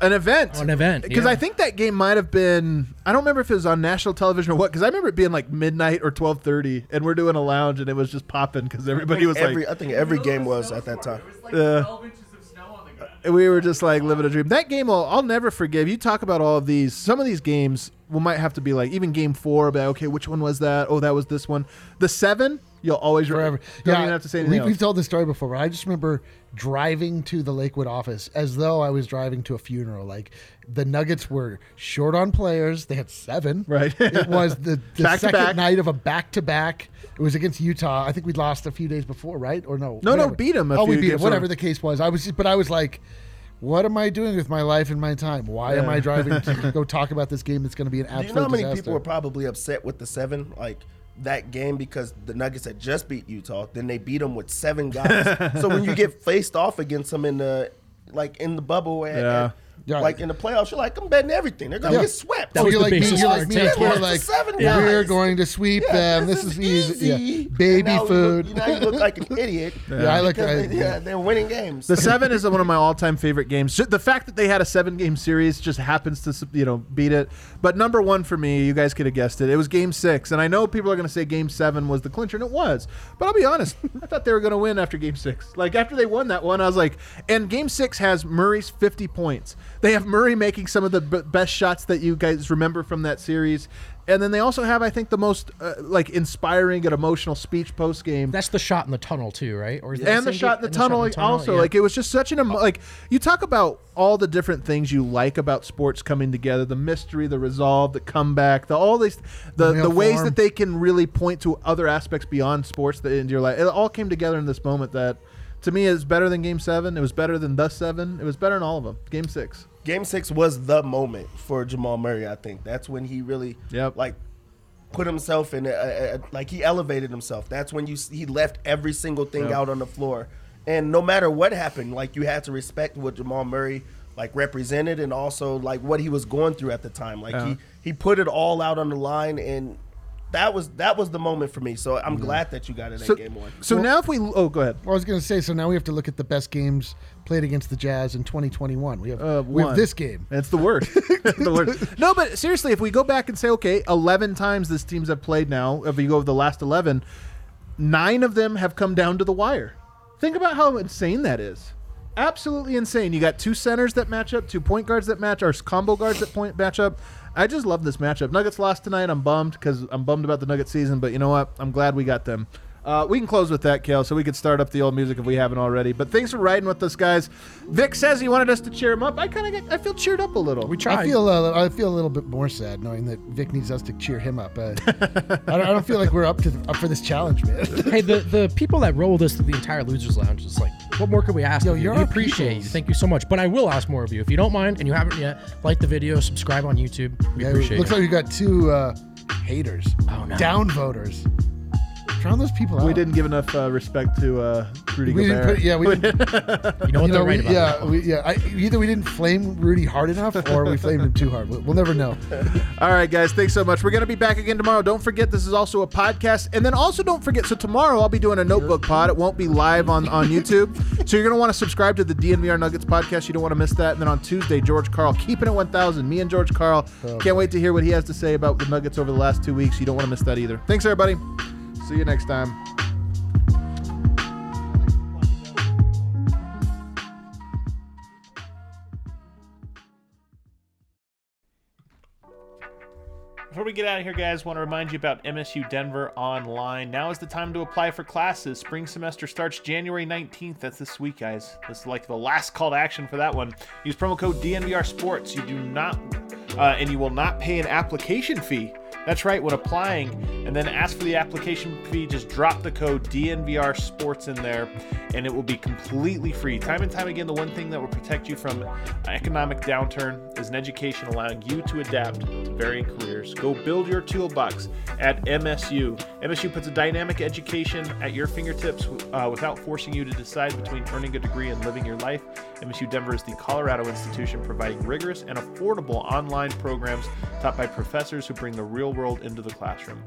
An event. Oh, an event, Because yeah. I think that game might have been. I don't remember if it was on national television or what. Because I remember it being like midnight or twelve thirty, and we're doing a lounge, and it was just popping because everybody was every, like, I think every game was at that time. Like Yeah. 12 inches of snow on the ground. we were just like living a dream. That game, I'll, I'll never forgive. You talk about all of these. Some of these games, we might have to be like, even game four, be like, okay, which one was that? Oh, that was this one. The seven, you'll always forever. Don't even have to say anything we, else. We've told this story before, but I just remember driving to the Lakewood office as though I was driving to a funeral. Like the Nuggets were short on players; they had seven. Right. it was the, the second back. night of a back to back. It was against Utah. I think we'd lost a few days before, right? Or no? No, no, beat them. a Oh, we beat them. Whatever the case was, I was. But I was like. What am I doing with my life and my time? Why am I driving to go talk about this game that's going to be an absolute? Do you know how many disaster? people were probably upset with the seven? Like that game because the Nuggets had just beat Utah, then they beat them with seven guys. so when you get faced off against them in the like in the bubble at, Yeah. at Yeah. Like in the playoffs, you're like, I'm betting everything. They're gonna Yeah. get swept. That So was you're like me, you're like me, yeah, we're, like, Seven we're going to sweep Yeah, them. This, is easy. Yeah. Baby now you food. look- now you look like an idiot. Yeah, I look. Because I, they- yeah, they're winning games. The seven is one of my all-time favorite games. The fact that they had a seven-game series just happens to you know beat it. But number one for me, you guys could have guessed it. It was Game Six, and I know people are going to say Game Seven was the clincher, and it was. But I'll be honest, I thought they were going to win after Game Six. Like after they won that one, I was like, and Game Six has Murray's 50 points. They have Murray making some of the b- best shots that you guys remember from that series. And then they also have, I think, the most uh, like inspiring and emotional speech post game That's the shot in the tunnel too, right? Or and the same shot in the tunnel like, also yeah. like it was just such an emo- like you talk about all the different things you like about sports coming together the mystery the resolve the comeback the all these the Real the ways form. that they can really point to other aspects beyond sports that in your life it all came together in this moment that to me is better than game seven it was better than the seven it was better than all of them game six Game six was the moment for Jamal Murray. I think that's when he really, Yep. like, put himself in, a, a, a- like he elevated himself. That's when you he left every single thing Yep. out on the floor, and no matter what happened, like you had to respect what Jamal Murray like represented, and also like what he was going through at the time. Like Yeah. he he put it all out on the line, and that was that was the moment for me. So I'm glad that you got it so, in game one. so now if we oh go ahead I was going to say, so now we have to look at the best games played against the Jazz in 2021. We have Uh, we have this game. It's the worst. the worst. No, but seriously, if we go back and say, okay, eleven times this teams have played now. If you go over the last 11, nine of them have come down to the wire. Think about how insane that is. Absolutely insane. You got two centers that match up, two point guards that match, or combo guards that point match up. I just love this matchup. Nuggets lost tonight. I'm bummed because I'm bummed about the Nugget season, but you know what? I'm glad we got them. Uh, we can close with that, Kale, so we could start up the old music if we haven't already. But thanks for riding with us, guys. Vic says he wanted us to cheer him up. I kind of, I feel cheered up a little. we tried. I feel uh, I feel a little bit more sad knowing that Vic needs us to cheer him up. Uh, I, don't, I don't feel like we're up to the, up for this challenge, man. hey, the the people that rolled us through the entire losers lounge is like, what more could we ask? Yo, of you? you're we appreciate you. Thank you so much. But I will ask more of you if you don't mind, and you haven't yet. Like the video, subscribe on YouTube. We Yeah, it appreciate looks it. like we got two uh, haters, Oh, no. down voters. Drown those people out. We didn't give enough uh, respect to uh, Rudy We didn't put. Yeah, we didn't. you know what you they're know, right we, about. yeah, we, yeah. I, either we didn't flame Rudy hard enough, or we flamed him too hard. We'll, we'll never know. All right, guys. Thanks so much. We're going to be back again tomorrow. Don't forget, this is also a podcast. And then also don't forget, so tomorrow I'll be doing a notebook pod. It won't be live on, on YouTube. so you're going to want to subscribe to the DNVR Nuggets podcast. You don't want to miss that. And then on Tuesday, George Karl, keeping it 1000. Me and George Karl. Can't wait to hear what he has to say about the Nuggets over the last two weeks. You don't want to miss that either. Thanks, everybody. See you next time. Before we get out of here, guys, want to remind you about MSU Denver Online. Now is the time to apply for classes. Spring semester starts January 19th. That's this week, guys. This is like the last call to action for that one. Use promo code DNVR Sports. You do not, uh, and you will not pay an application fee. That's right, when applying, and then ask for the application fee, just drop the code DNVR Sports in there, and it will be completely free. Time and time again, the one thing that will protect you from economic downturn is an education allowing you to adapt to varying careers. Go build your toolbox at MSU. MSU puts a dynamic education at your fingertips uh, without forcing you to decide between earning a degree and living your life. MSU Denver is the Colorado institution providing rigorous and affordable online programs taught by professors who bring the real world into the classroom.